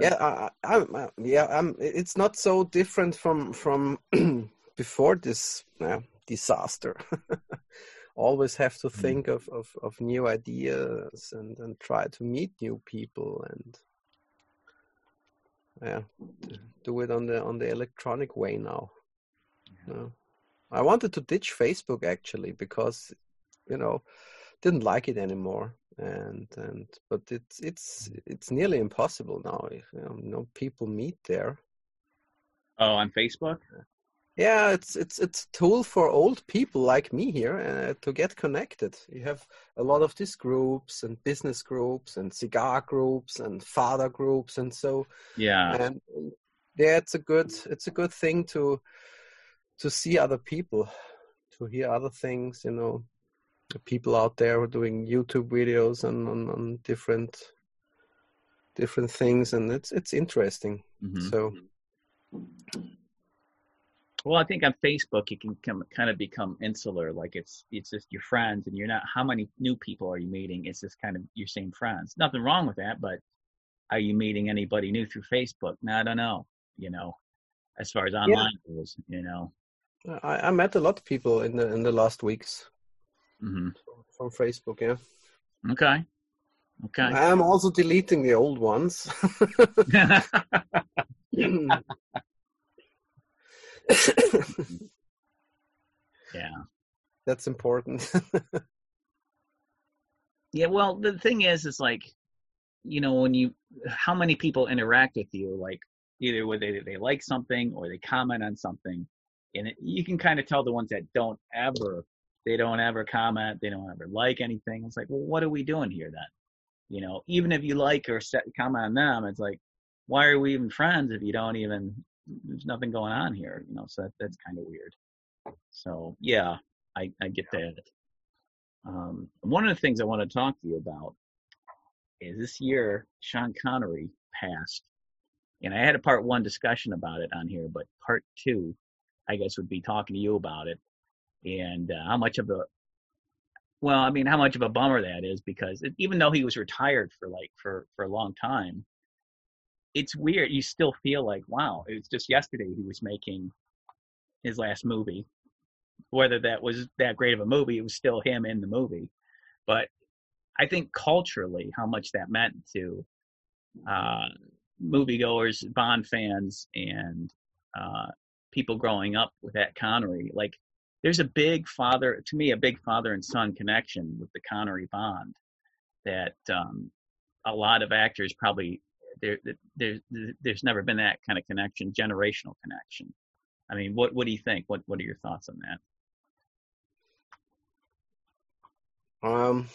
yeah, I, I, yeah, I'm, it's not so different from from *clears throat* before this uh, disaster. Always have to mm. think of, of, of new ideas and, and try to meet new people and yeah, do it on the on the electronic way now. Yeah. I wanted to ditch Facebook actually because you know didn't like it anymore and and but it's it's it's nearly impossible now you know, know people meet there oh on facebook yeah it's it's it's a tool for old people like me here uh, to get connected you have a lot of these groups and business groups and cigar groups and father groups and so yeah and yeah it's a good it's a good thing to to see other people to hear other things you know people out there are doing YouTube videos and on, on different different things, and it's it's interesting. Mm-hmm. So, well, I think on Facebook you can come, kind of become insular, like it's it's just your friends, and you're not. How many new people are you meeting? It's just kind of your same friends. Nothing wrong with that, but are you meeting anybody new through Facebook? No, I don't know. You know, as far as online yeah. goes, you know. I, I met a lot of people in the in the last weeks mm-hmm. from Facebook. Yeah. Okay. Okay. I'm also deleting the old ones. *laughs* *laughs* *laughs* *clears throat* *laughs* yeah. That's important. *laughs* yeah, well, the thing is, is like, you know, when you, how many people interact with you, like either whether they, they like something or they comment on something, and it, you can kind of tell the ones that don't ever they don't ever comment. They don't ever like anything. It's like, well, what are we doing here then? You know, even if you like or set, comment on them, it's like, why are we even friends if you don't even there's nothing going on here, you know. So that, that's kind of weird. So yeah, I I get that. Um, one of the things I want to talk to you about is this year Sean Connery passed, and I had a part one discussion about it on here, but part two, I guess, would be talking to you about it and uh, how much of a well, I mean, how much of a bummer that is because it, even though he was retired for like for for a long time, it's weird. You still feel like, wow, it was just yesterday he was making his last movie. Whether that was that great of a movie, it was still him in the movie. But I think culturally, how much that meant to uh, moviegoers, Bond fans, and uh, people growing up with that Connery, like there's a big father to me a big father and son connection with the Connery Bond that um, a lot of actors probably there there there's never been that kind of connection generational connection I mean what what do you think what what are your thoughts on that um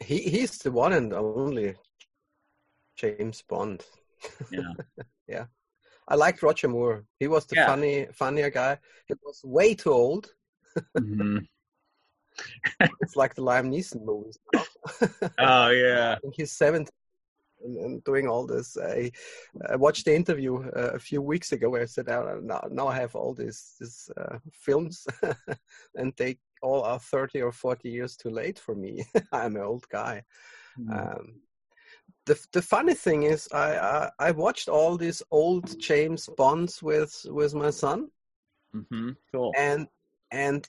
he he's the one and only James Bond yeah *laughs* yeah I liked Roger Moore. He was the yeah. funny, funnier guy. He was way too old. Mm-hmm. *laughs* it's like the Liam Neeson movies. *laughs* oh yeah. he's seventy and, and, doing all this. I, I watched the interview uh, a few weeks ago where I said, oh, now, now I have all these, these uh, films, *laughs* and they all are thirty or forty years too late for me. *laughs* I'm an old guy." Mm-hmm. Um, the the funny thing is, I, I, I watched all these old James Bonds with with my son, mm-hmm. cool. and and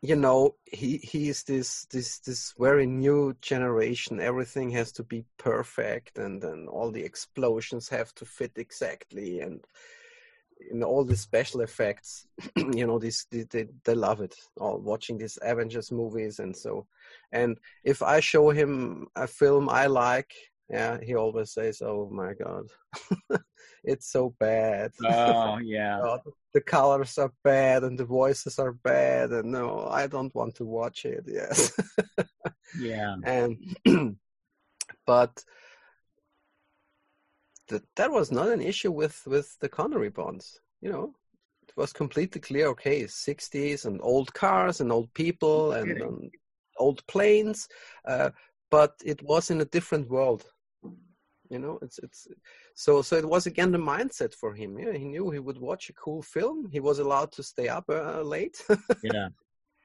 you know he he is this this this very new generation. Everything has to be perfect, and then all the explosions have to fit exactly, and in all the special effects *clears throat* you know this they, they, they love it all watching these avengers movies and so and if i show him a film i like yeah, he always says, "Oh my God, *laughs* it's so bad." Oh yeah. oh, the colors are bad and the voices are bad, and no, I don't want to watch it. Yes. yeah. *laughs* And *clears throat* but that that was not an issue with with the Connery bonds. You know, it was completely clear. Okay, sixties and old cars and old people and, and old planes. Uh, but it was in a different world you know it's it's so so it was again the mindset for him. Yeah he knew he would watch a cool film. He was allowed to stay up uh, late. Yeah. *laughs*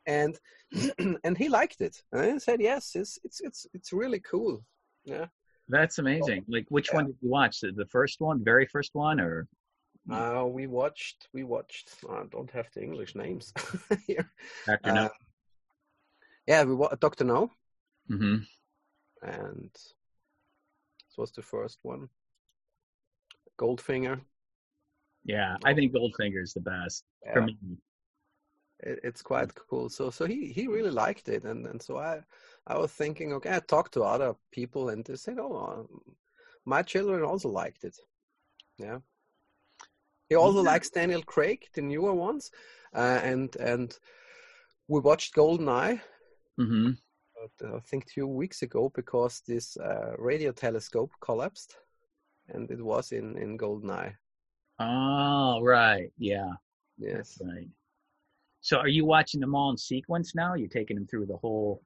And *clears throat* and he liked it. And he said yes it's it's it's it's really cool. Yeah. That's amazing. Like which yeah. one did you watch? The, the first one? Very first one or? Uh we watched we watched i don't have the english names *laughs* here. Dr. No. Uh, yeah we watched dr no. Mm-hmm. and was the first one. Goldfinger. Yeah, I think Goldfinger is the best yeah. for me. It, it's quite cool. So so he he really liked it, and and so I I was thinking, okay, I talked to other people, and they said, oh, um, my children also liked it. Yeah. He also yeah. likes Daniel Craig, the newer ones, uh, and and we watched Golden Eye. Mm-hmm. I think two weeks ago because this uh, radio telescope collapsed, and it was in in Goldeneye. Oh right, yeah, yes, That's right. So are you watching them all in sequence now? You're taking them through the whole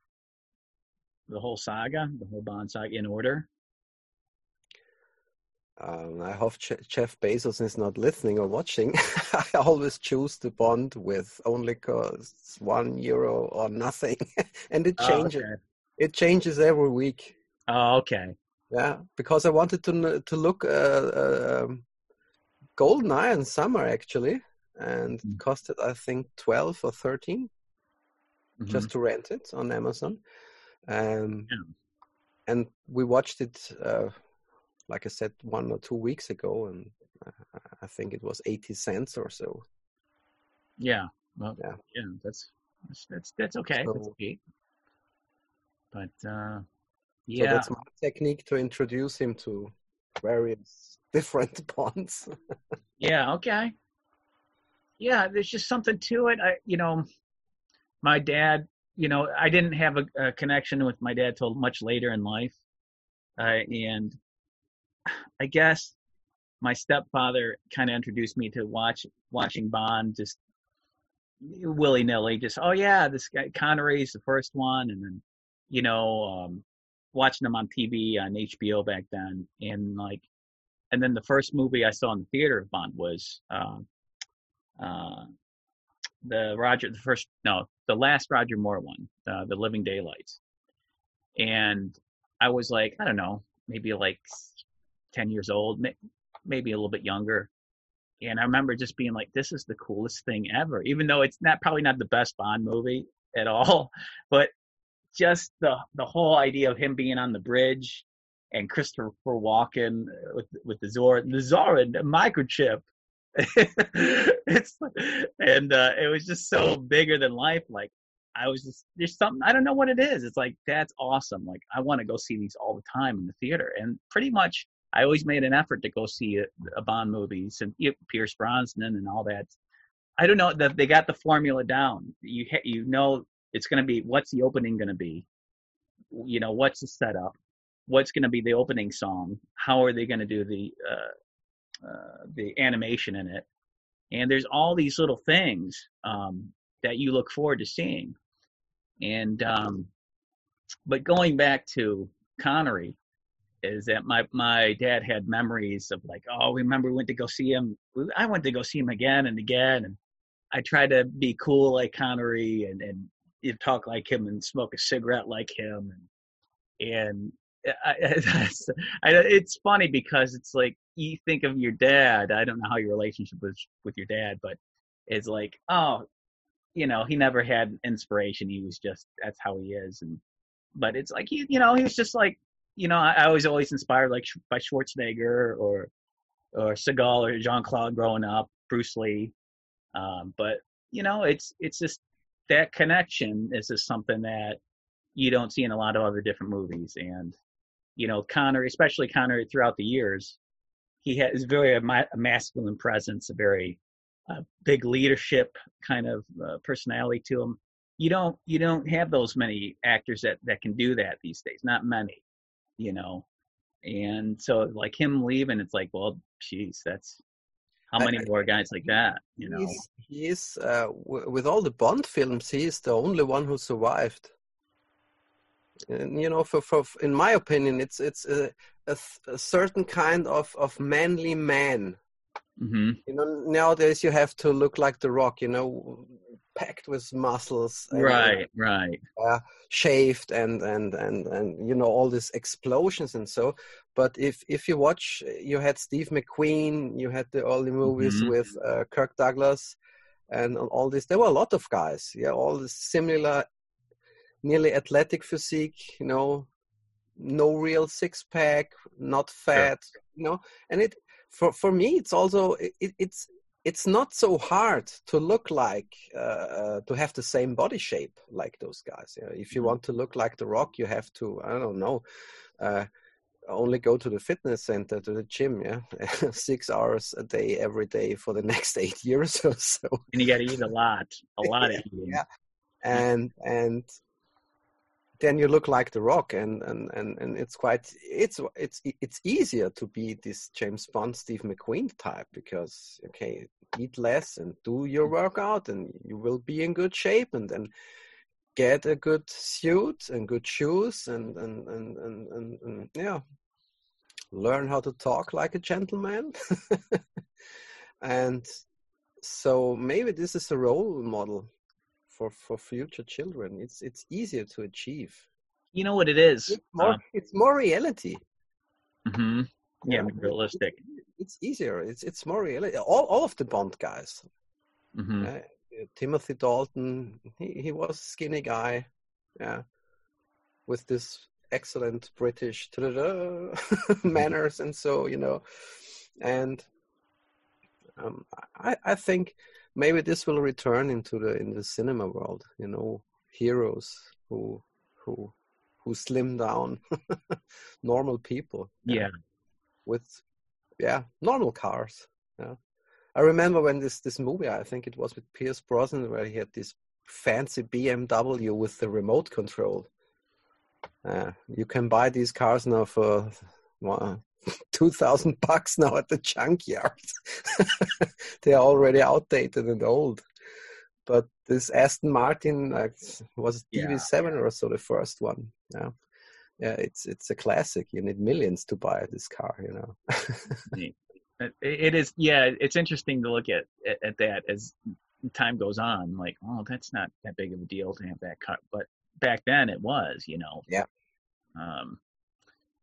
the whole saga, the whole Bond saga in order. Um, I hope Jeff Bezos is not listening or watching. *laughs* I always choose the bond with only costs one euro or nothing, *laughs* and it oh, changes. Oh, okay. It changes every week. Oh, okay. Yeah, because I wanted to to look uh, uh, um, Golden Eye in summer actually, and mm-hmm. costed I think twelve or 13 mm-hmm. just to rent it on Amazon. Um, yeah. And we watched it. Uh, like I said, one or two weeks ago, and I think it was 80 cents or so. Yeah. Well, yeah. yeah that's, that's, that's, that's okay. So, that's okay. But, uh, yeah. So that's my technique to introduce him to various *laughs* different bonds. yeah. Okay. Yeah. There's just something to it. I, you know, my dad, you know, I didn't have a, a connection with my dad till much later in life. Uh, and I guess my stepfather kind of introduced me to watch watching Bond just willy nilly. Just oh yeah, this guy Connery's the first one, and then you know um, watching them on TV on HBO back then, and like, and then the first movie I saw in the theater of Bond was uh, uh, the Roger the first no the last Roger Moore one, uh, the Living Daylights, and I was like I don't know maybe like ten years old, maybe a little bit younger. And I remember just being like, this is the coolest thing ever, even though it's not probably not the best Bond movie at all, *laughs* but just the the whole idea of him being on the bridge and Christopher Walken with with the Zora the Zora microchip. *laughs* it's and uh, it was just so bigger than life. Like I was just there's something I don't know what it is. It's like that's awesome. Like I want to go see these all the time in the theater, and pretty much I always made an effort to go see a, a Bond movie, and you know, Pierce Brosnan and all that. I don't know that they got the formula down. You you know it's going to be what's the opening going to be? You know, what's the setup? What's going to be the opening song? How are they going to do the uh, uh, the animation in it? And there's all these little things um, that you look forward to seeing. And um, but going back to Connery, is that my my dad had memories of like, oh, remember we went to go see him. I went to go see him again and again, and I tried to be cool like Connery and and you talk like him and smoke a cigarette like him and and eh, I, *laughs* I, it's funny because it's like you think of your dad. I don't know how your relationship was with your dad, but it's like, oh, you know, he never had inspiration. He was just that's how he is. And but it's like you, you know, he was just like, you know, I, I was always inspired like by Schwarzenegger or or Seagal or Jean Claude growing up, Bruce Lee. Um, but you know, it's it's just that connection is just something that you don't see in a lot of other different movies. And you know, Connor, especially Connor, throughout the years, he has very a, a masculine presence, a very uh, big leadership kind of uh, personality to him. You don't you don't have those many actors that that can do that these days. Not many, you know. And so like him leaving, it's like, well, geez, that's how many more guys like that? You know, he's, he's uh, w- with all the Bond films, he is the only one who survived. And you know, for, for in my opinion, it's it's a, a, a certain kind of of manly man. Mm-hmm. You know, nowadays you have to look like the Rock. You know, packed with muscles. And, right, right. Uh, shaved and and and and you know all these explosions and so. But if if you watch, you had Steve McQueen, you had the early movies mm-hmm. with uh, Kirk Douglas, and all this. There were a lot of guys. Yeah, all similar, nearly athletic physique. You know, no real six pack, not fat. Sure. You know, and it for for me it's also it, it's it's not so hard to look like uh, uh, to have the same body shape like those guys. You know, if you mm-hmm. want to look like the Rock, you have to I don't know. Uh, only go to the fitness center to the gym yeah *laughs* six hours a day every day for the *laughs* next eight years or so and you got to eat a lot a lot *laughs* yeah, of eating yeah and and then you look like the rock and and and, and it's quite it's it's it's easier to be this james bond steve mcqueen type because okay eat less and do your mm-hmm. workout and you will be in good shape and then get a good suit and good shoes and and and and, and, and yeah learn how to talk like a gentleman. *laughs* And so maybe this is a role model for for future children. It's it's easier to achieve. You know what it is it's more, uh, it's more reality. Mm-hmm. yeah, realistic. it's, easier. It's it's more reality all, all of the bond guys. Mm-hmm. uh, timothy dalton he, he was a skinny guy. Yeah. With this excellent british *laughs* manners and so you know. And um, I, I think maybe this will return into the in the cinema world. You know, heroes who who who slim down, *laughs* normal people. Yeah, with yeah normal cars. Yeah, I remember when this this movie. I think it was with Pierce Brosnan where he had this fancy BMW with the remote control. Uh, you can buy these cars now for well, two thousand bucks now at the junkyard. *laughs* they are already outdated and old. But this Aston Martin uh, was DB7 yeah. or so the first one. Yeah, yeah, it's it's a classic. You need millions to buy this car. You know. *laughs* it is. Yeah, it's interesting to look at at that as time goes on. Like, oh, that's not that big of a deal to have that car, but back then it was. You know. Yeah. Um,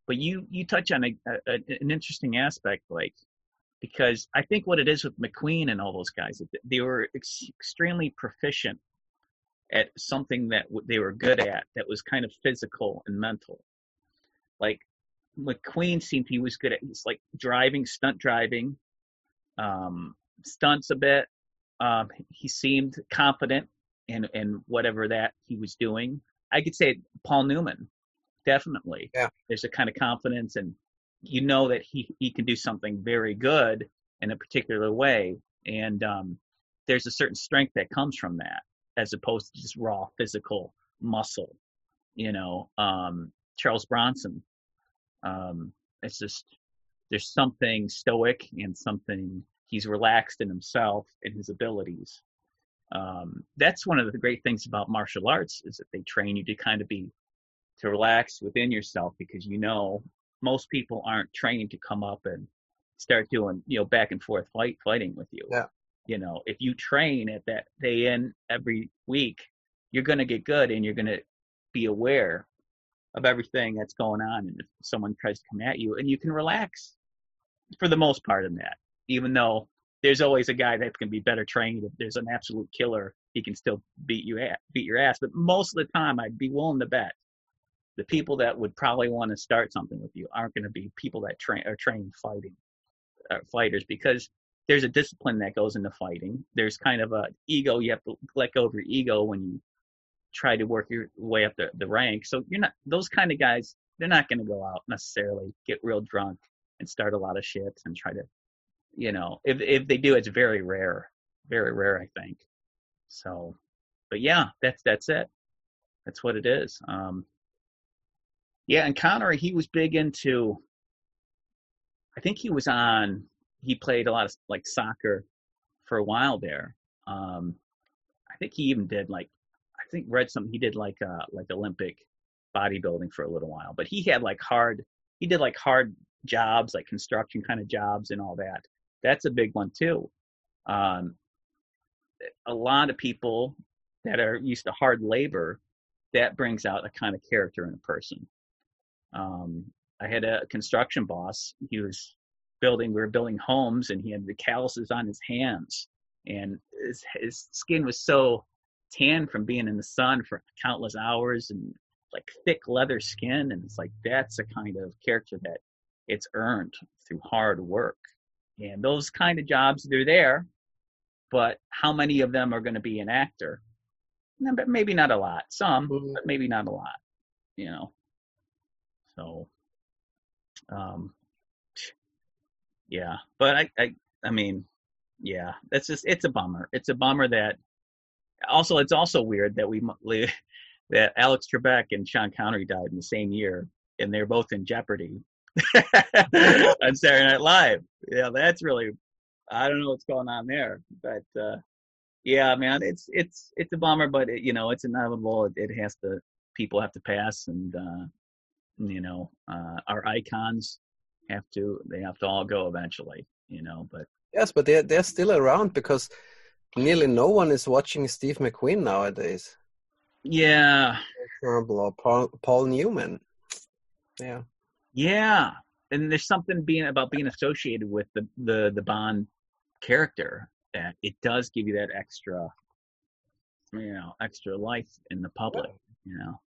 but you you touch on a, a, an interesting aspect, like because I think what it is with McQueen and all those guys, they were ex- extremely proficient at something that they were good at that was kind of physical and mental. Like McQueen seemed he was good at he's like driving, stunt driving, um, stunts a bit. Um, he seemed confident in in whatever that he was doing. I could say Paul Newman definitely. Yeah. There's a kind of confidence and you know that he, he can do something very good in a particular way. And um, there's a certain strength that comes from that as opposed to just raw physical muscle. You know, um, Charles Bronson, um, it's just, there's something stoic and something he's relaxed in himself and his abilities. Um, that's one of the great things about martial arts is that they train you to kind of be to relax within yourself because you know most people aren't trained to come up and start doing you know back and forth fight fighting with you. Yeah. You know, if you train at that day in every week, you're going to get good and you're going to be aware of everything that's going on. And if someone tries to come at you, and you can relax for the most part in that, even though there's always a guy that can be better trained. If there's an absolute killer, he can still beat you at beat your ass. But most of the time, I'd be willing to bet the people that would probably want to start something with you aren't going to be people that train are trained fighting uh, fighters because there's a discipline that goes into fighting. There's kind of a ego you have to let go of your ego when you try to work your way up the, the rank. So you're not those kind of guys. They're not going to go out necessarily get real drunk and start a lot of shit and try to, you know, if if they do, it's very rare, very rare, I think. So, but yeah, that's that's it. That's what it is. Um, yeah, and Connery, he was big into. I think he was on. He played a lot of like soccer for a while there. Um, I think he even did like. I think read something. He did like uh like Olympic bodybuilding for a little while, but he had like hard. He did like hard jobs, like construction kind of jobs and all that. That's a big one too. Um, a lot of people that are used to hard labor, that brings out a kind of character in a person. Um, I had a construction boss. He was building. We were building homes, and he had the calluses on his hands, and his, his skin was so tan from being in the sun for countless hours, and like thick leather skin. And it's like that's a kind of character that it's earned through hard work. And those kind of jobs, they're there, but how many of them are going to be an actor? But Maybe not a lot. Some, but maybe not a lot. You know. So, um, yeah, but I, I, I mean, yeah, that's just it's a bummer. It's a bummer that. Also, it's also weird that we *laughs* that Alex Trebek and Sean Connery died in the same year, and they're both in Jeopardy *laughs* on Saturday Night Live. Yeah, that's really I don't know what's going on there, but uh, yeah, man, it's it's it's a bummer, but it, you know it's inevitable. It, it, has to people have to pass, and uh, you know uh, our icons have to they have to all go eventually you know but yes but they're they're still around because nearly no one is watching steve mcqueen nowadays. Yeah. Or paul, paul newman. Yeah. Yeah. And there's something being about being associated with the the the bond character that it does give you that extra you know extra life in the public you know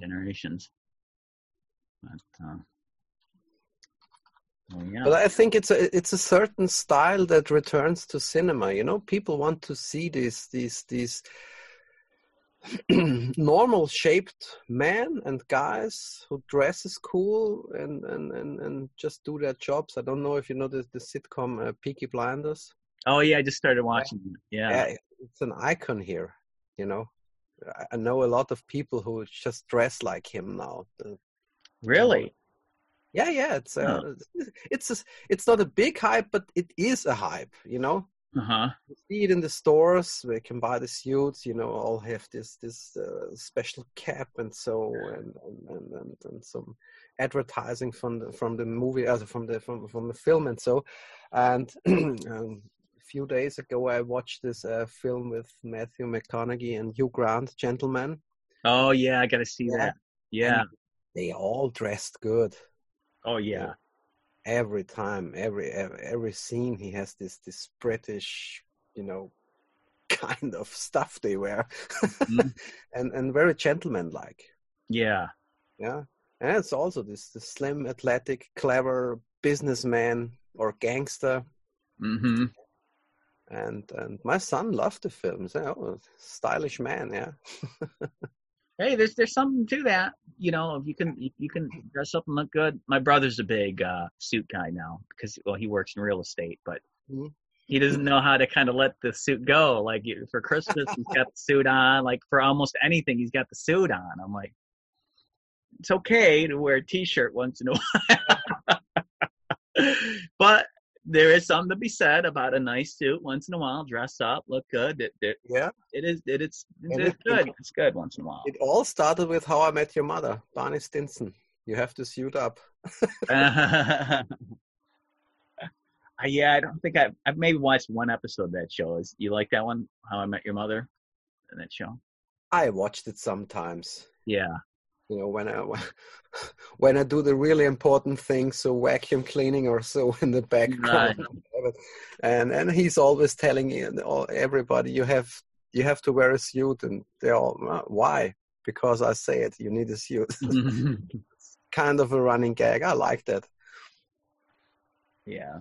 generations but, uh, yeah. but I think it's a it's a certain style that returns to cinema. You know, people want to see these these these *clears throat* normal shaped men and guys who dress dresses cool and, and and and just do their jobs. I don't know if you know the the sitcom uh, Peaky Blinders. Oh yeah, I just started watching. Yeah. yeah, it's an icon here. You know, I know a lot of people who just dress like him now. Really? Yeah, yeah, it's uh, Oh. it's a, it's not a big hype, but it is a hype. You know, Uh huh. you see it in the stores. They can buy the suits. You know, all have this this uh, special cap and so and and, and, and, and some advertising from the from the movie, also from the from from the film and so. And *clears throat* um, a few days ago, I watched this uh, film with Matthew McConaughey and Hugh Grant, Gentleman. Oh yeah, I got to see Yeah. that. Yeah. They all dressed good. Oh yeah. every time every every, every scene he has this this british you know *laughs* kind of stuff they wear Mhm. *laughs* and and very gentlemanlike Yeah. yeah and it's also this the slim athletic clever businessman or gangster hmm and and my son loved the film oh, stylish man yeah *laughs* Hey, there's there's something to that. You know, if you can if you can dress up and look good. My brother's a big uh, suit guy now because well he works in real estate, but Mhm. he doesn't know how to kind of let the suit go. Like for Christmas, he's got the suit on. Like for almost anything, he's got the suit on. I'm like, it's okay to wear a t-shirt once in a *laughs* while, but there is something to be said about a nice suit once in a while. Dress up, look good. It, it, yeah it is it, it's it's it- good. It's good once in a while. it all started with how i met your mother barney stinson you have to suit up *laughs* uh, yeah, I don't think I've, I've maybe watched one episode of that show. Is you like that one? How I Met Your Mother? That show? i watched it sometimes Yeah. You know when i *laughs* when i do the really important things so vacuum cleaning or so *laughs* in the background. And and he's always telling everybody you have you have to wear a suit and they're all "Uh, why? Because i say it you need a suit. *laughs* Kind of a running gag. I like that. Yeah.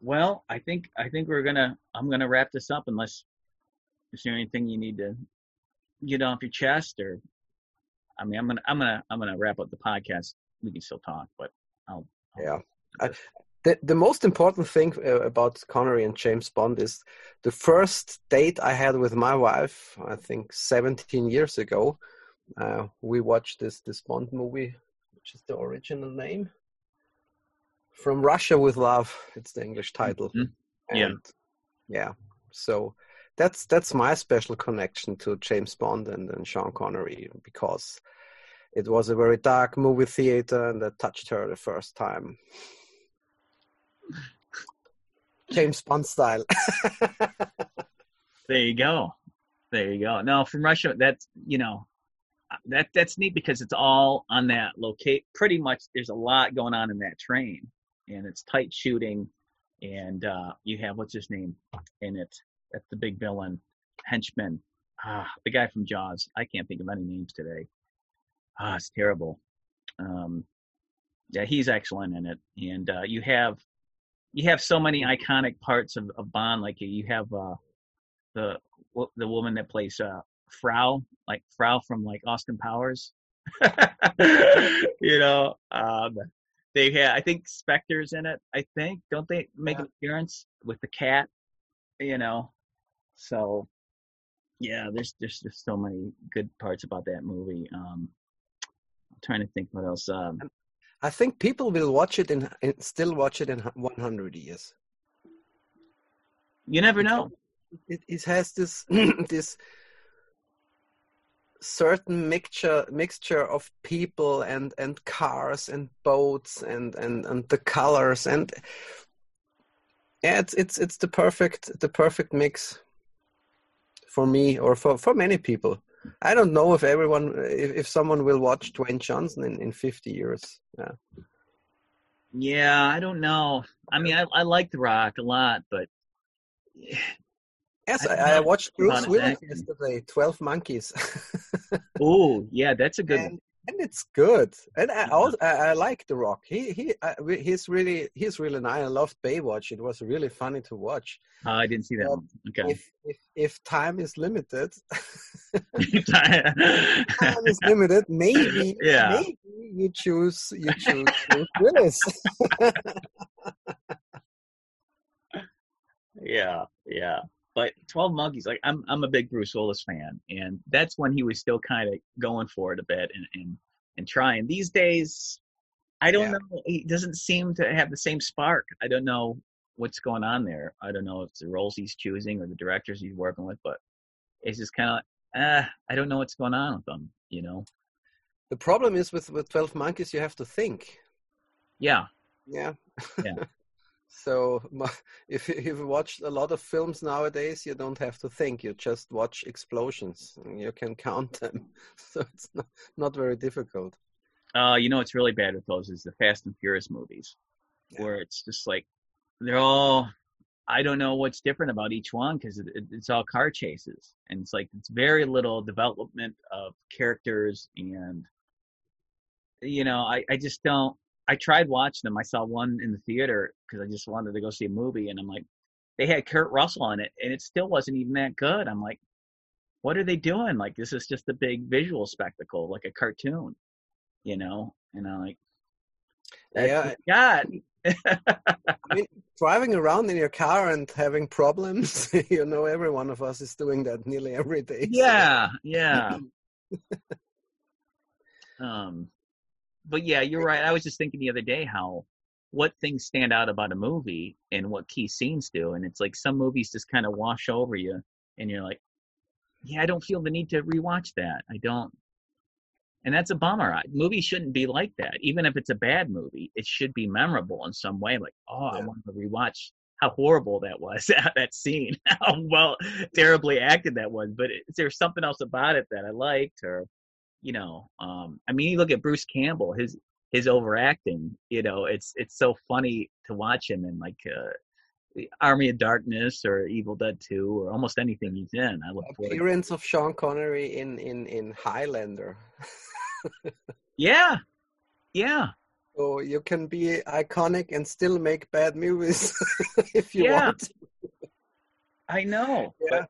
Well, I think I think we're gonna I'm gonna wrap this up unless is there anything you need to get off your chest or I mean I'm gonna I'm gonna I'm gonna wrap up the podcast. We can still talk, but I'll, I'll yeah I, the, the most important thing uh, about Connery and James Bond is the first date I had with my wife, I think 17 years ago. Uh, we watched this this Bond movie, which is the original name. From Russia with Love, it's the English title. Mhm. Yeah. Yeah. So that's that's my special connection to James Bond and, and Sean Connery because it was a very dark movie theater and that touched her the first time. *laughs* James Bond style. There you go. There you go. No, from Russia, that's you know, that that's neat because it's all on that locate. Pretty much, there's a lot going on in that train, and it's tight shooting, and uh, you have what's his name in it. That's the big villain, henchman. Ah, the guy from Jaws. I can't think of any names today. Ah, it's terrible. Um, yeah, he's excellent in it, and uh, you have you have so many iconic parts of, of Bond. Like you have uh, the the woman that plays uh, Frau, like Frau from like Austin Powers. *laughs* you know, um, they have. I think Spectre's in it. I think don't they make Yeah. an appearance with the cat? You know, so yeah, there's there's just so many good parts about that movie. Um, I'm trying to think what else. Um, I think people will watch it and still watch it in 100 years. you never know. It, it has this *clears throat* this certain mixture mixture of people and and cars and boats and and and the colors and yeah, it's it's it's the perfect the perfect mix for me or for for many people. I don't know if everyone if, if someone will watch Dwayne Johnson in, in 50 years. Yeah. Yeah, I don't know. I mean, I I like The Rock a lot, but Yes, I I, I watched Bruce Willis yesterday, Twelve Monkeys, *laughs* oh yeah, that's a good. and, and it's good. And I also I, I like The Rock. He he I, he's really he's really nice. I loved Baywatch. It was really funny to watch. Oh, I didn't see that one. Okay. If if if time is limited, *laughs* time is limited. Maybe Yeah. maybe you choose you choose Willis. *laughs* *laughs* yeah, yeah. But Twelve Monkeys, like I'm, I'm a big Bruce Willis fan, and that's when he was still kind of going for it a bit and and and trying. These days, I don't Yeah. know. He doesn't seem to have the same spark. I don't know what's going on there. I don't know if it's the roles he's choosing or the directors he's working with, but it's just kind of, uh, I don't know what's going on with them. You know? The problem is with with Twelve Monkeys, you have to think. Yeah. Yeah. Yeah. *laughs* so *laughs* if you've watched a lot of films nowadays, you don't have to think. You just watch explosions. You can *laughs* count them. So it's not, not very difficult. Uh, you know what's really bad with those is the Fast and Furious movies, Yeah. where it's just like they're all. I don't know what's different about each one because it, it, it's all car chases, and it's like it's very little development of characters, and you know, I I just don't. I tried watching them. I saw one in the theater because I just wanted to go see a movie, and I'm like, they had Kurt Russell in it, and it still wasn't even that good. I'm like, what are they doing? Like this is just a big visual spectacle, like a cartoon, you know? And I'm like, Yeah, God, I mean, driving around in your car and having problems, *laughs* you know, every one of us is doing that nearly every day. so- yeah, yeah. *clears throat* um, but yeah, you're right. I was just thinking the other day how what things stand out about a movie and what key scenes do, and it's like some movies just kind of wash over you, and you're like, yeah, I don't feel the need to rewatch that. I don't. And that's a bummer. I- Movies shouldn't be like that. Even if it's a bad movie, it should be memorable in some way. Like, oh, I want to rewatch how horrible that was, *laughs* that scene, *laughs* how well, terribly acted that was. But is there something else about it that I liked, or, you know, um, I mean, you look at Bruce Campbell, his his overacting. You know, it's it's so funny to watch him in like uh, Army of Darkness or Evil Dead Two or almost anything he's in. I look. Appearance of Sean Connery in in in Highlander. *laughs* Yeah, yeah. So you can be iconic and still make bad movies *laughs* if you Yeah. want. I know. Yeah. But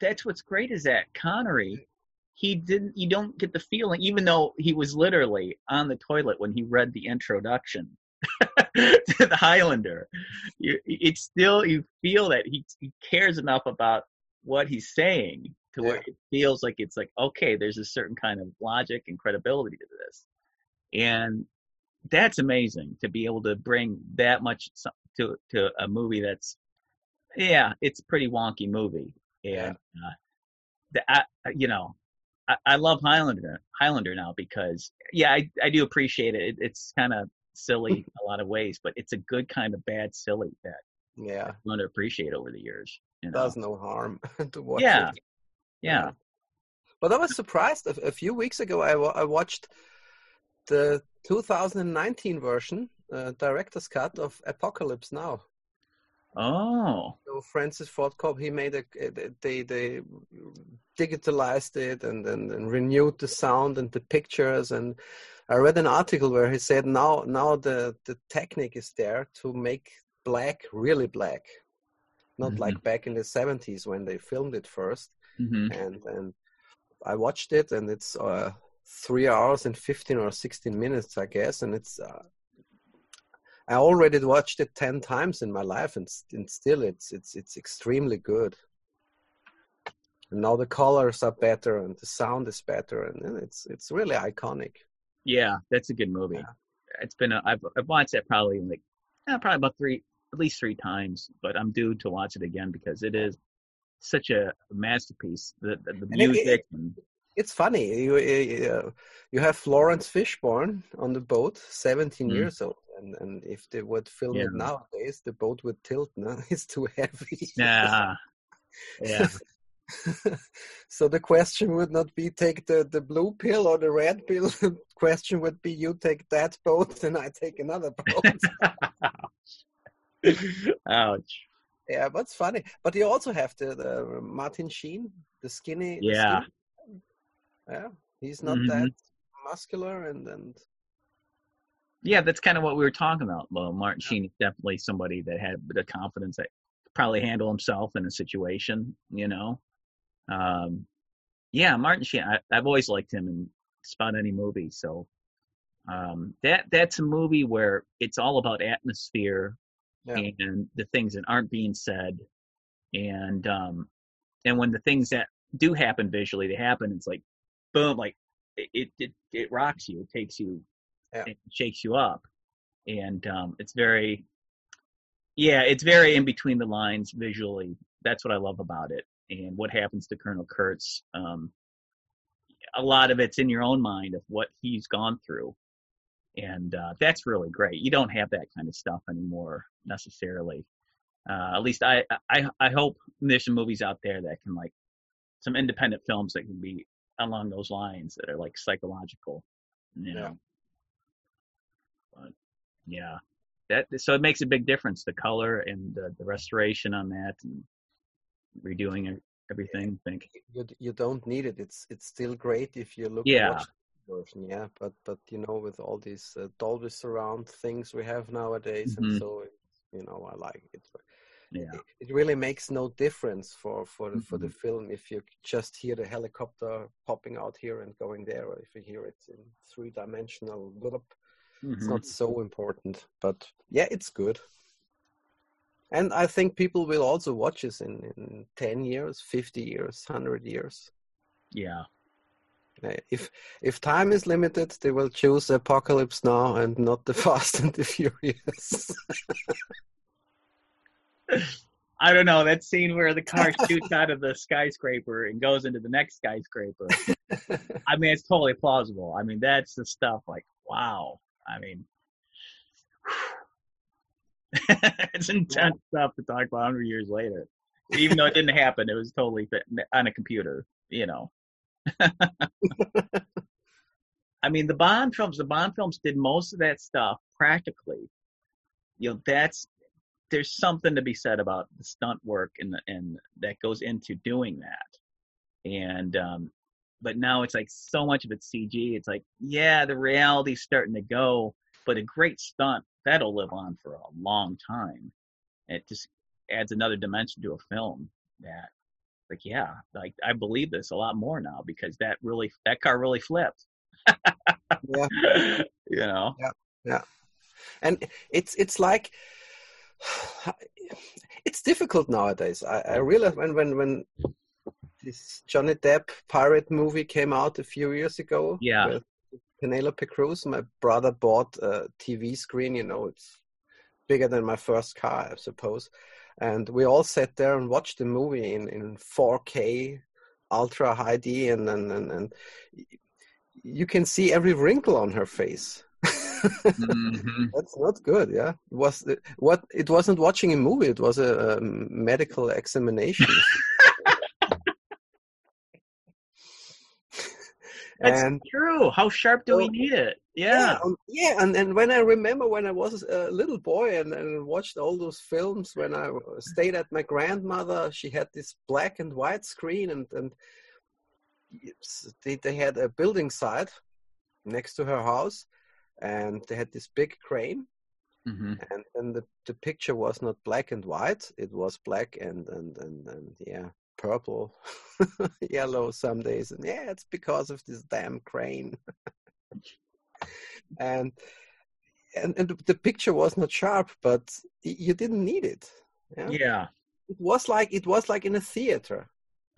that's what's great is that Connery, he didn't you don't get the feeling, even though he was literally on the toilet when he read the introduction *laughs* to the Highlander. You it's still you feel that he, he cares enough about what he's saying to where Yeah. it feels like it's like, okay, there's a certain kind of logic and credibility to this. And that's amazing to be able to bring that much to to a movie that's yeah, it's a pretty wonky movie, and uh, the I, you know, I, I love Highlander Highlander now because yeah, I I do appreciate it. it it's kind of silly *laughs* a lot of ways, but it's a good kind of bad silly that Yeah, I've learned to appreciate over the years. You know? does no harm *laughs* to watch Yeah. it. Yeah. But I was surprised. A, a few weeks ago, I, I watched the 2019 version, uh, director's cut of Apocalypse Now. Oh. So Francis Ford Coppola, he made a they they digitalized it and, and and renewed the sound and the pictures. And I read an article where he said now now the the technique is there to make black really black, not Mhm. like back in the 70s when they filmed it first. Hmm and and I watched it and it's uh, three hours and 15 or 16 minutes I guess. And it's uh, I already watched it 10 times in my life and, and still it's it's it's extremely good and now the colors are better and the sound is better and, it's it's really iconic Yeah, that's a good movie. Yeah. It's been a, I've I've watched that probably like eh, probably about three at least three times, but I'm due to watch it again because it is such a masterpiece. The the, the it- music and it's funny you uh, you have Laurence Fishburne on the boat 17 Mm. years old and and if they would film it nowadays the boat would tilt no? *laughs* it's too heavy yeah, yeah, *laughs* so the question would not be take the, the blue pill or the red pill. *laughs* The question would be you take that boat and I take another boat. ouch. yeah, but it's funny. But you also have the, the Martin Sheen, the skinny. the Yeah. skinny- Yeah, he's not Mhm. that muscular and and Yeah, that's kind of what we were talking about. Well, Martin Sheen is definitely somebody that had the confidence that probably handle himself in a situation, you know. Um, yeah, Martin Sheen. I, I've always liked him in about any movie. So um, that that's a movie where it's all about atmosphere Yeah. and the things that aren't being said, and um, and when the things that do happen visually, they happen. It's like boom, like it it it, rocks you. It takes you Yeah. it shakes you up, and um, it's very, yeah, it's very in between the lines visually. That's what I love about it, and what happens to Colonel Kurtz. Um, a lot of it's in your own mind of what he's gone through, and uh, that's really great. You don't have that kind of stuff anymore necessarily. Uh, at least I, I I hope there's some movies out there that can like some independent films that can be along those lines that are like psychological, you know. Yeah. But yeah, that so it makes a big difference the color and the, the restoration on that and redoing everything. I think you you don't need it. It's it's still great if you look Yeah. version, yeah. But but you know, with all these uh, Dolby surround things we have nowadays, Mhm. and so you know, I like it. Yeah, It, it really makes no difference for for the, for the Mhm. film if you just hear the helicopter popping out here and going there, or if you hear it in three dimensional. It's Mhm. not so important, but yeah, it's good. And I think people will also watch this in, in 10 years, 50 years, 100 years. yeah. Uh, If if time is limited, they will choose Apocalypse Now and not the *laughs* Fast and the Furious. *laughs* I don't know that scene where the car *laughs* shoots out of the skyscraper and goes into the next skyscraper. *laughs* I mean, it's totally plausible. I mean, that's the stuff like, wow. I mean, *laughs* it's intense stuff to talk about 100 years later. Even though it didn't happen, it was totally on a computer, you know. I mean, the Bond films, the Bond films did most of that stuff practically. You know, that's there's something to be said about the stunt work and the, and that goes into doing that. And um, but now it's like so much of it's CG. It's like, yeah, the reality's starting to go, but a great stunt that'll live on for a long time. It just adds another dimension to a film that, like, yeah, like I believe this a lot more now because that really that car really flipped. yeah. *laughs* you know. Yeah. Yeah. And it's it's like it's difficult nowadays. I, I realized when when when this Johnny Depp pirate movie came out a few years ago. Yeah. with Penelope Cruz. My brother bought a TV screen. You know, it's bigger than my first car, I suppose. And we all sat there and watched the movie in in 4K, ultra high D, and and and, and you can see every wrinkle on her face. Mhm. That's not good. Yeah, it was what it wasn't watching a movie. It was a, um medical examination. *laughs* That's and true. How sharp do we need it? Yeah. um, yeah, and and when I remember when I was a little boy and, and watched all those films when I stayed at my grandmother, she had this black and white screen, and and they they had a building site next to her house, and they had this big crane, hmm and and the, the picture was not black and white it was black and and and, and yeah purple *laughs* yellow some days and yeah it's because of this damn crane *laughs* and and, and the picture was not sharp but you didn't need it yeah? Yeah. it was like it was like in a theater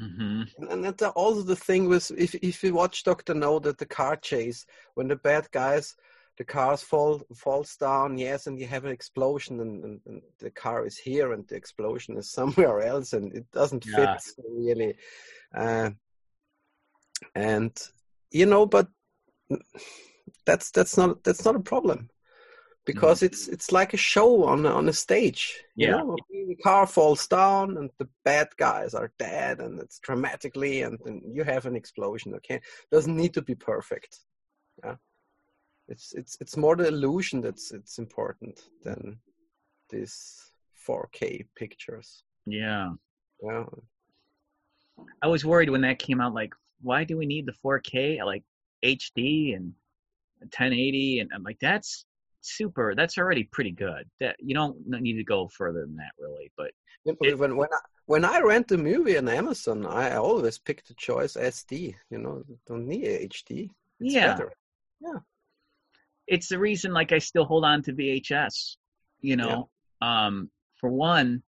hmm and, and that's also the thing with if if you watch Doctor No that the car chase when the bad guys the cars fall falls down yes and you have an explosion and, and, and the car is here and the explosion is *laughs* somewhere else and it doesn't Yeah. fit really uh, and you know but that's that's not that's not a problem because it's it's like a show on a- on a stage you Yeah. know the car falls down and the bad guys are dead and it's dramatically and, and you have an explosion okay doesn't need to be perfect yeah it's it's it's more the illusion that's it's important than these 4k pictures Yeah. yeah I was worried when that came out. Like, why do we need the 4K? Like HD and 1080, and I'm like, that's super. That's already pretty good. That you don't need to go further than that, really. But know, It- when when I, when I rent a movie on Amazon, I always pick the choice SD. You know, don't need HD. It's yeah, better. It's the reason like I still hold on to VHS. You know, um, for one,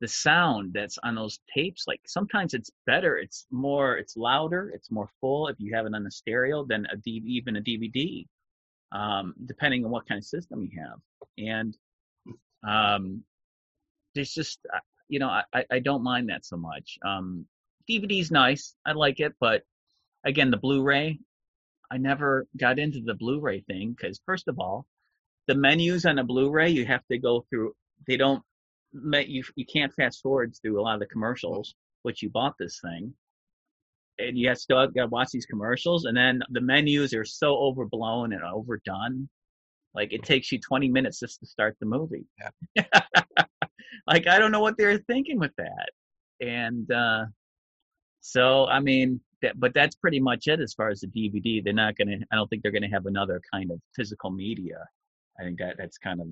the sound that's on those tapes, like sometimes it's better. It's more, it's louder, it's more full if you have it on the stereo than a D, even a DVD. um, depending on what kind of system you have. And um, there's just, uh, you know, I, I don't mind that so much. Um, DVD's nice, I like it, but again, the Blu-ray, I never got into the Blu-ray thing because first of all, the menus on a Blu-ray you have to go through. They don't you you can't fast forward through a lot of the commercials, which you bought this thing, and you have still got to watch these commercials, and then the menus are so overblown and overdone. Like it takes you 20 minutes just to start the movie. Yeah. *laughs* like I don't know what they're thinking with that, and uh, so I mean, that, but that's pretty much it as far as the DVD. They're not gonna. I don't think they're gonna have another kind of physical media. I think that that's kind of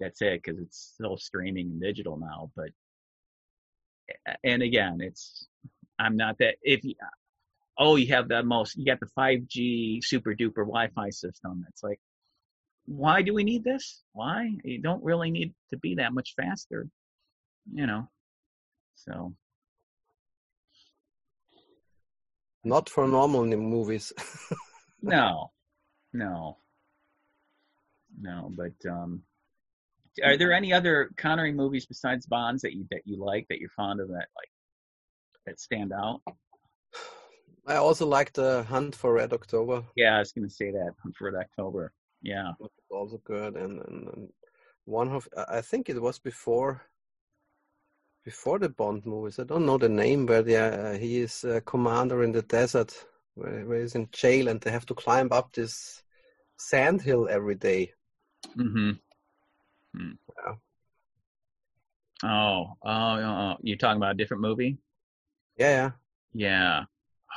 that's it because it's still streaming and digital now. But and again, it's I'm not that if you oh you have the most you got the 5G super duper Wi-Fi system. It's like why do we need this? Why you don't really need to be that much faster, you know. So not for normal movies. *laughs* no, no, no. But um, are there any other Connery movies besides Bonds that you that you like that you're fond of that like that stand out? *sighs* I also like the Hunt for Red October. Yeah, I was going to say that Hunt for Red October. Yeah, also good, and, and, and one of I think it was before before the Bond movies. I don't know the name, but yeah, uh, he is a commander in the desert where, where he's in jail, and they have to climb up this sand hill every day. Mm-hmm. Hmm. Yeah. Oh, oh, oh, you're talking about a different movie? Yeah, yeah. Yeah.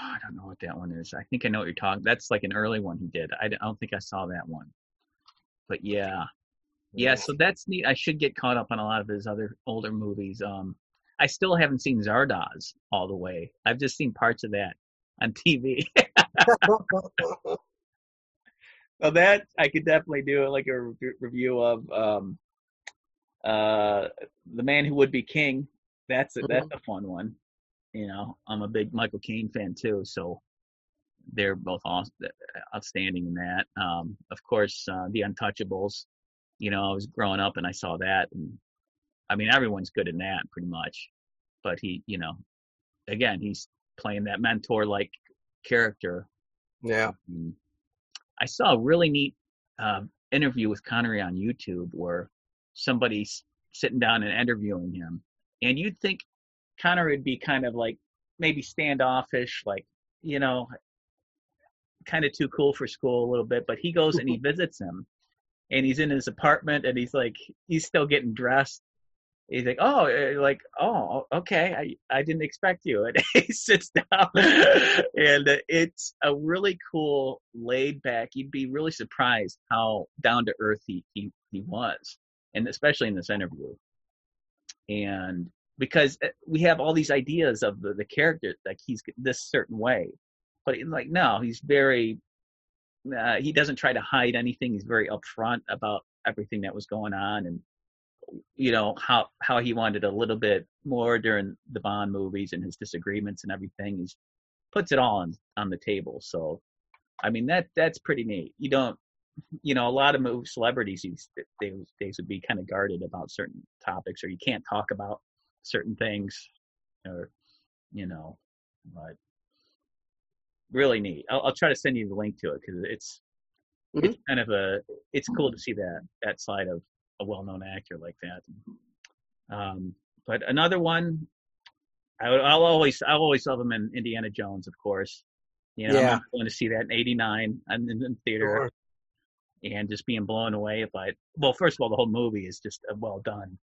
Oh, I don't know what that one is. I think I know what you're talking. That's like an early one he did. I, I don't think I saw that one. But yeah. Yeah, so that's neat. I should get caught up on a lot of his other older movies. Um, I still haven't seen Zardoz all the way. I've just seen parts of that on TV. *laughs* well, that I could definitely do like a re- review of. Um, uh, the Man Who Would Be King. That's a, mm-hmm. that's a fun one. You know, I'm a big Michael Caine fan too, so they're both awesome, outstanding in that. Um, of course, uh, The Untouchables. You know, I was growing up and I saw that, and I mean, everyone's good in that pretty much. But he, you know, again, he's playing that mentor-like character. Yeah. Um, I saw a really neat uh, interview with Connery on YouTube where somebody's sitting down and interviewing him. And you'd think Connor would be kind of like maybe standoffish, like, you know, kind of too cool for school a little bit, but he goes and he *laughs* visits him and he's in his apartment and he's like, he's still getting dressed. He's like, oh, eh, like, oh, okay, I, I didn't expect you. *laughs* And he sits down, *laughs* and it's a really cool, laid back. You'd be really surprised how down to earth he, he he was and especially in this interview. And because uh, we have all these ideas of the, the character, like he's this certain way, but like no, he's very. Uh, he doesn't try to hide anything. He's very upfront about everything that was going on, and you know how how he wanted a little bit more during the Bond movies and his disagreements and everything. He puts it all on on the table. So, I mean that that's pretty neat. You don't you know, a lot of move celebrities these days, days would be kind of guarded about certain topics, or you can't talk about certain things, or you know, but really neat. I'll, I'll try to send you the link to it because it's mm-hmm. it's kind of a it's cool to see that that side of a well-known actor like that. Um, but another one, I will always I'll always love him in Indiana Jones, of course. You know, yeah. I'm going to see that in '89 in, in theater. Sure and just being blown away by well first of all the whole movie is just a well done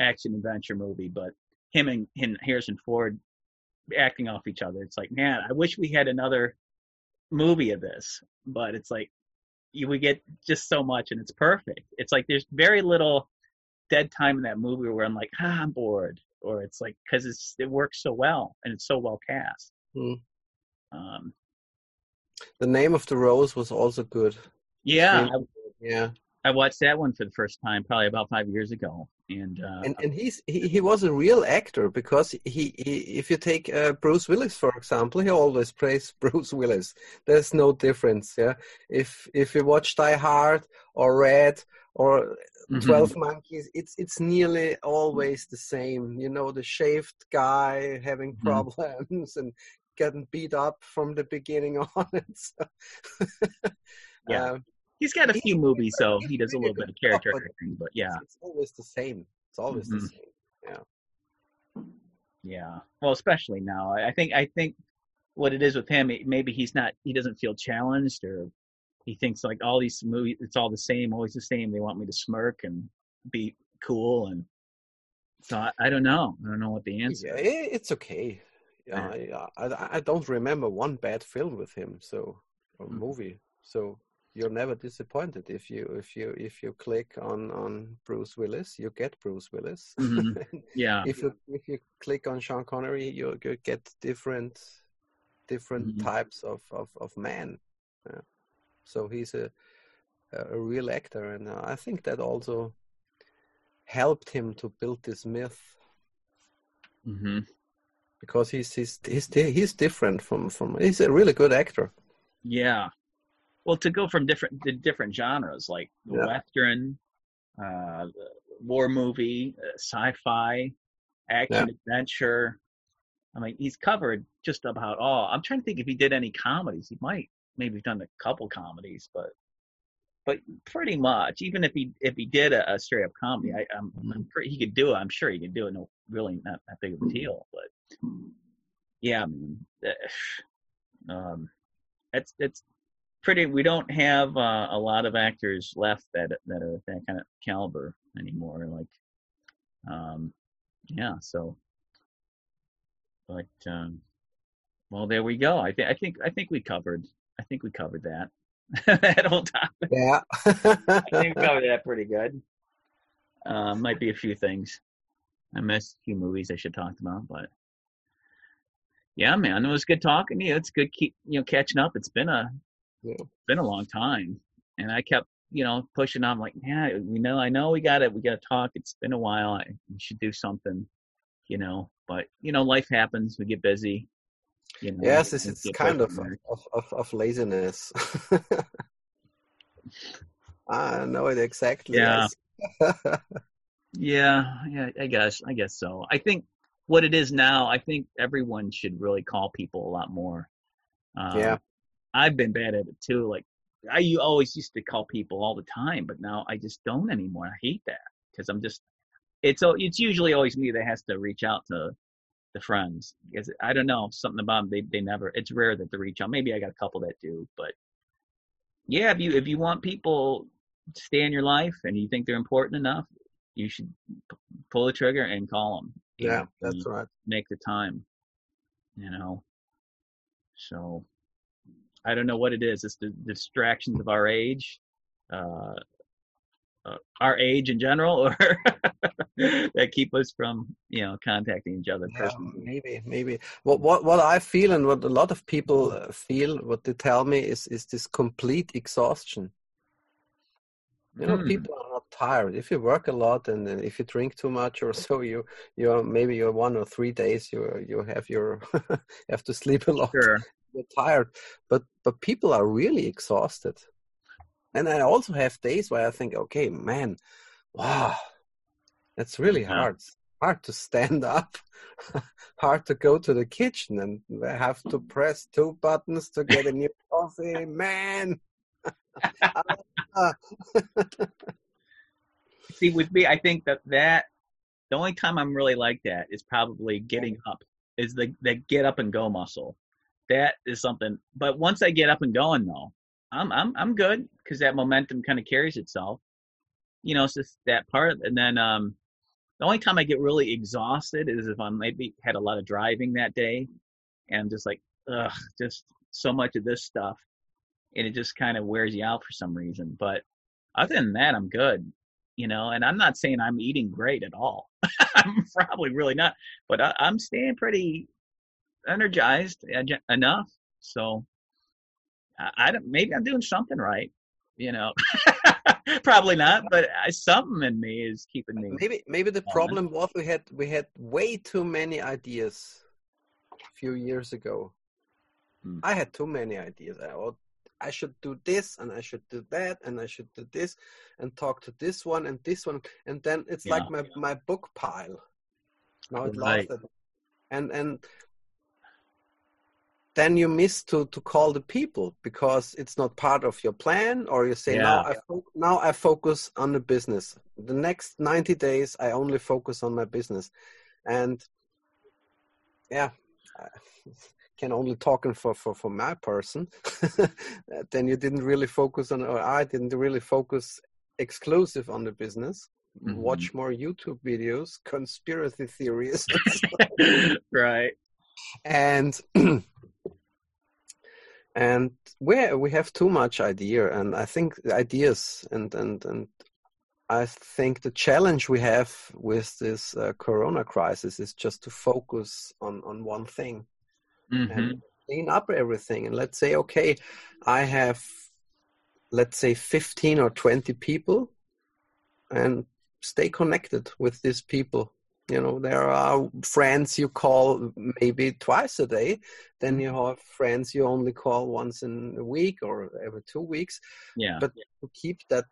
action adventure movie but him and, and harrison ford acting off each other it's like man i wish we had another movie of this but it's like you we get just so much and it's perfect it's like there's very little dead time in that movie where i'm like ah, i'm bored or it's like because it's it works so well and it's so well cast mm. um the name of the rose was also good yeah, yeah. I watched that one for the first time probably about five years ago, and uh, and and he's he, he was a real actor because he, he if you take uh, Bruce Willis for example, he always plays *laughs* Bruce Willis. There's no difference. Yeah, if if you watch Die Hard or Red or mm-hmm. 12 Monkeys, it's it's nearly always the same. You know, the shaved guy having mm-hmm. problems and getting beat up from the beginning *laughs* on. So yeah. *laughs* Um, he's got a few movies, so he does a little bit of character acting. But yeah, it's always the same. It's always mm-hmm. the same. Yeah. Yeah. Well, especially now, I think I think what it is with him, maybe he's not, he doesn't feel challenged, or he thinks like all these movies, it's all the same, always the same. They want me to smirk and be cool, and so I, I don't know. I don't know what the answer. Yeah, it's okay. Yeah, yeah. I, I don't remember one bad film with him, so or mm-hmm. movie. So you're never disappointed if you if you if you click on on Bruce Willis, you get Bruce Willis. Mm-hmm. *laughs* Yeah. if you if you click on Sean Connery, you you get different different mm-hmm. types of of of man. Yeah. So he's a a real actor, and uh, I think that also helped him to build this myth. Mm-hmm. Because he's he's he's he's different from from he's a really good actor. Yeah, well to go from different to different genres like yeah. western uh war movie uh, sci-fi action yeah. adventure. I mean he's covered just about all. I'm trying to think if he did any comedies. He might maybe done a couple comedies but but pretty much even if he if he did a, a straight up comedy I, am I'm, I'm pretty, he could do it. I'm sure he could do it no really not that big of a deal but yeah i mean *sighs* um it's it's pretty. We don't have uh, a lot of actors left that that are that kind of caliber anymore. Like, um, yeah. So, but um, well, there we go. I think I think I think we covered. I think we covered that. *laughs* that whole topic. Yeah. *laughs* I think we covered that pretty good. Uh, might be a few things. I missed a few movies I should talk about, but yeah, man, it was good talking to you. It's good keep you know catching up. It's been a yeah. been a long time. And I kept, you know, pushing on like, yeah, we know, I know we got it. We got to talk. It's been a while. I, we should do something, you know, but you know, life happens. We get busy. You know, yes, it's, it's kind of, of, of, of laziness. *laughs* I know it exactly. Yeah. *laughs* yeah. Yeah. I guess, I guess so. I think what it is now, I think everyone should really call people a lot more. Um, yeah. I've been bad at it too. Like I you always used to call people all the time, but now I just don't anymore. I hate that because I'm just it's it's usually always me that has to reach out to the friends because I don't know something about them. They they never. It's rare that they reach out. Maybe I got a couple that do, but yeah, if you if you want people to stay in your life and you think they're important enough, you should pull the trigger and call them. Yeah, that's right. Make the time. You know. So I don't know what it is. It's the distractions of our age, uh, uh, our age in general, or *laughs* that keep us from you know contacting each other yeah, Maybe, maybe. What what what I feel and what a lot of people uh, feel, what they tell me is is this complete exhaustion. You know, hmm. people are not tired. If you work a lot and if you drink too much or *laughs* so, you you maybe you're one or three days you you have your *laughs* have to sleep a lot. Sure you're tired, but but people are really exhausted. And I also have days where I think, okay, man, wow, that's really yeah. hard. Hard to stand *laughs* up, hard to go to the kitchen and have to *laughs* press two buttons to get a new coffee, man. *laughs* See, with me, I think that that the only time I'm really like that is probably getting up, is the the get up and go muscle that is something. But once I get up and going, though, I'm I'm I'm good because that momentum kind of carries itself. You know, it's just that part. And then um, the only time I get really exhausted is if I'm maybe had a lot of driving that day, and I'm just like, ugh, just so much of this stuff, and it just kind of wears you out for some reason. But other than that, I'm good. You know, and I'm not saying I'm eating great at all. *laughs* I'm probably really not, but I, I'm staying pretty energized enough. So I, I don't. Maybe I'm doing something right. You know. *laughs* Probably not, but I, something in me is keeping me. Maybe maybe the problem was we had we had way too many ideas a few years ago. Hmm. I had too many ideas. I, oh, I should do this and I should do that and I should do this and talk to this one and this one and then it's like my my book pile. Now it Right. lost it. And and then you miss to to call the people because it's not part of your plan or you say now I now I focus on the business. The next 90 days I only focus on my business. And yeah, I *laughs* can only talking for for for my person. *laughs* then you didn't really focus on or I didn't really focus exclusive on the business. Mhm. Watch more YouTube videos, conspiracy theories *laughs* right. and *clears throat* and where we have too much idea and i think ideas and and and i think the challenge we have with this uh, corona crisis is just to focus on on one thing hmm and clean up everything. And let's say okay i have let's say 15 or 20 people and stay connected with these people you know there are friends you call maybe twice a day then you mm-hmm. have friends you only call once in a week or every two weeks Yeah. but to keep that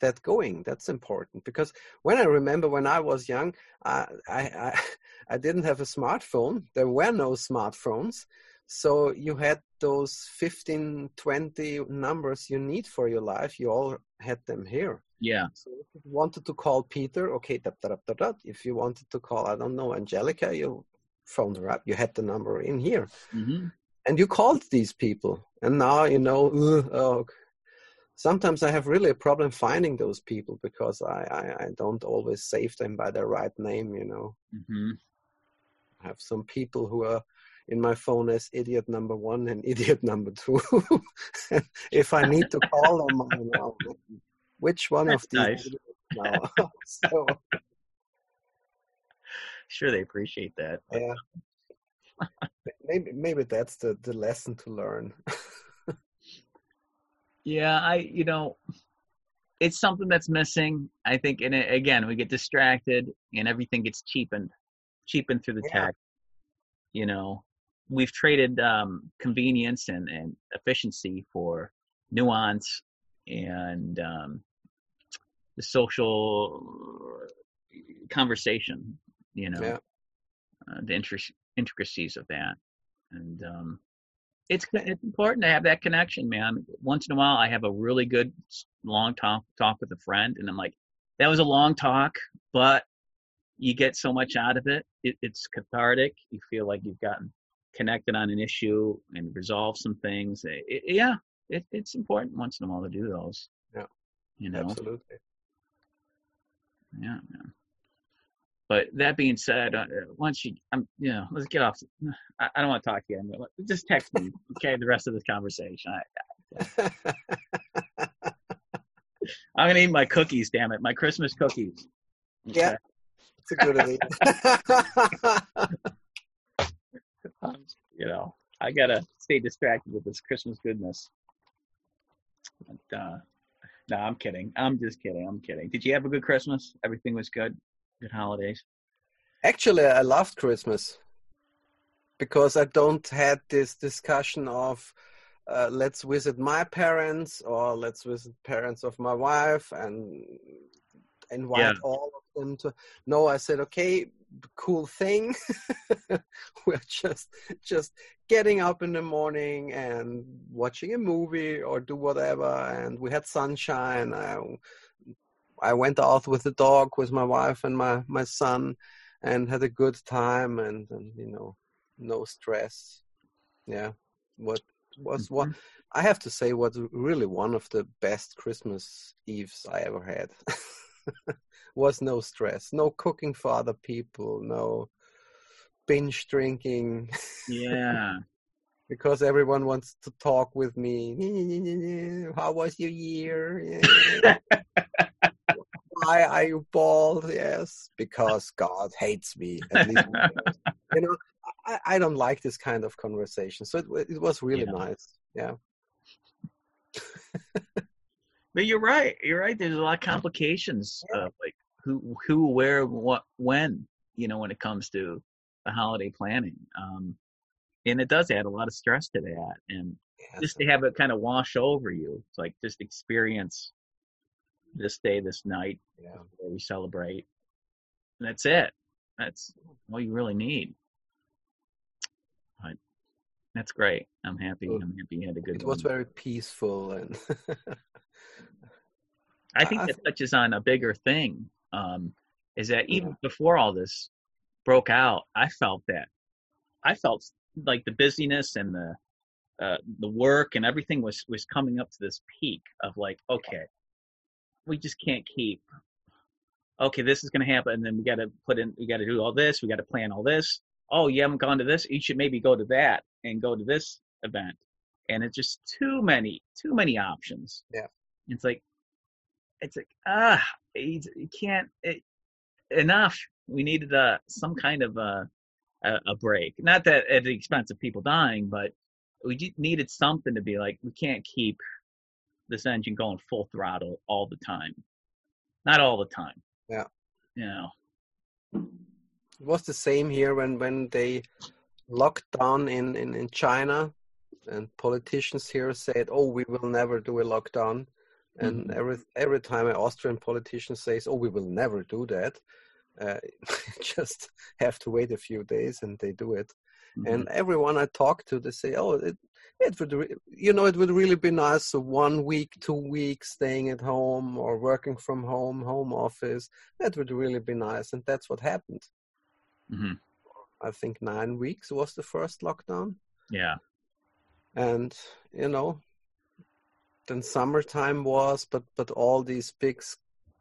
that going that's important because when i remember when i was young I, I i *laughs* i didn't have a smartphone there were no smartphones so you had those 15 20 numbers you need for your life you all had them here yeah. so if you wanted to call peter okay da, da, da, da, if you wanted to call i don't know angelica you phoned her up. You had the number in here. Hmm and you called these people. And now you know ugh, oh, sometimes i have really a problem finding those people because I, I i don't always save them by their right name you know. Hmm i have some people who are in my phone as idiot number one and *laughs* idiot number two. *laughs* If i need to call them I know which one of these nice. *laughs* now *laughs* so Sure, they appreciate that. yeah maybe maybe that's the the lesson to learn *laughs* Yeah, I you know, it's something that's missing. I think, and it, again, we get distracted, and everything gets cheapened, cheapened through the Yeah. tech. You know, we've traded um, convenience and and efficiency for nuance and um, the social conversation. You know, yeah uh, the intric- intricacies of that, and um, it's it's important to have that connection, man. Once in a while, I have a really good long talk talk with a friend, and I'm like, that was a long talk, but you get so much out of it. it it's cathartic. You feel like you've gotten connected on an issue and resolved some things. It, it- yeah, it, it's important once in a while to do those. Yeah. you know. absolutely Yeah, man. But that being said, uh, once you, I'm, you know, let's get off. *sighs* I, I don't want to talk to you anymore. Just text me, okay? The rest of this conversation. I, I'm gonna eat my cookies. Damn it, my Christmas cookies. Yeah. It's a good idea. *laughs* Um, you know, I gotta stay distracted with this Christmas goodness. But, uh, no, I'm kidding. I'm just kidding. I'm kidding. Did you have a good Christmas? Everything was good. Good holidays. Actually, I loved Christmas because I don't had this discussion of uh, let's visit my parents or let's visit parents of my wife and invite Yeah. all of them to. No, I said okay, cool thing. *laughs* We're just just getting up in the morning and watching a movie or do whatever, and we had sunshine. I, I went out with the dog with my wife and my my son and had a good time and, and you know no stress yeah what was what mm-hmm. i have to say was really one of the best christmas eves i ever had *laughs* *laughs* was no stress. No cooking for other people no binge drinking. *laughs* Yeah. because everyone wants to talk with me. How was your year? *laughs* Why are you bald? Yes because god hates me. At least, you know I, I don't like this kind of conversation. So it, it was really Yeah. nice. Yeah But you're right. You're right. There's a lot of complications, uh, like who, who, where, what, when. You know, when it comes to the holiday planning, um, and it does add a lot of stress to that. And Yes. just to have it kind of wash over you, it's like just experience this day, this night, yeah. where we celebrate. And that's it. That's all you really need. But that's great. I'm happy. I'm happy you had a good It one. was very peaceful and *laughs* *laughs* I think I that touches on a bigger thing. Um, is that even Yeah. before all this broke out, I felt that I felt like the busyness and the uh, the work and everything was was coming up to this peak of like, okay, we just can't keep. Okay, this is going to happen, and then we got to put in, we got to do all this, we got to plan all this. Oh, you haven't gone to this, you should maybe go to that and go to this event, and it's just too many, too many options. Yeah. It's like, it's like ah, you you can't it, enough. We needed a some kind of a, a a break. Not that at the expense of people dying, but we just needed something to be like we can't keep this engine going full throttle all the time. Not all the time. Yeah. You know. it was the same here when when they locked down in in, in China and politicians here said oh we will never do a lockdown and Mhm. every every time an Austrian politician says oh we will never do that uh, *laughs* just have to wait a few days and they do it and everyone I talk to, they say, "Oh, it, it would, re- you know, it would really be nice. So one week, two weeks, staying at home or working from home, home office. That would really be nice." And that's what happened. hmm I think nine weeks was the first lockdown, Yeah. and you know, then summertime was, but but all these big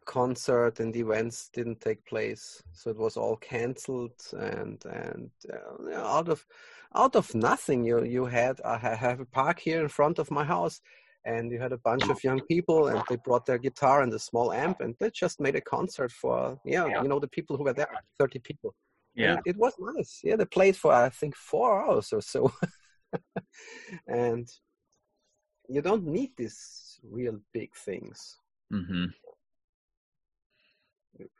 concert and events didn't take place, so it was all cancelled and and uh, out of out of nothing you you had I have a park here in front of my house and you had a bunch of young people and they brought their guitar and a small amp and they just made a concert for yeah, Yeah. you know the people who were there 30 people Yeah. and it was nice yeah they played for i think four hours or so *laughs* and you don't need these real big things Mm-hmm.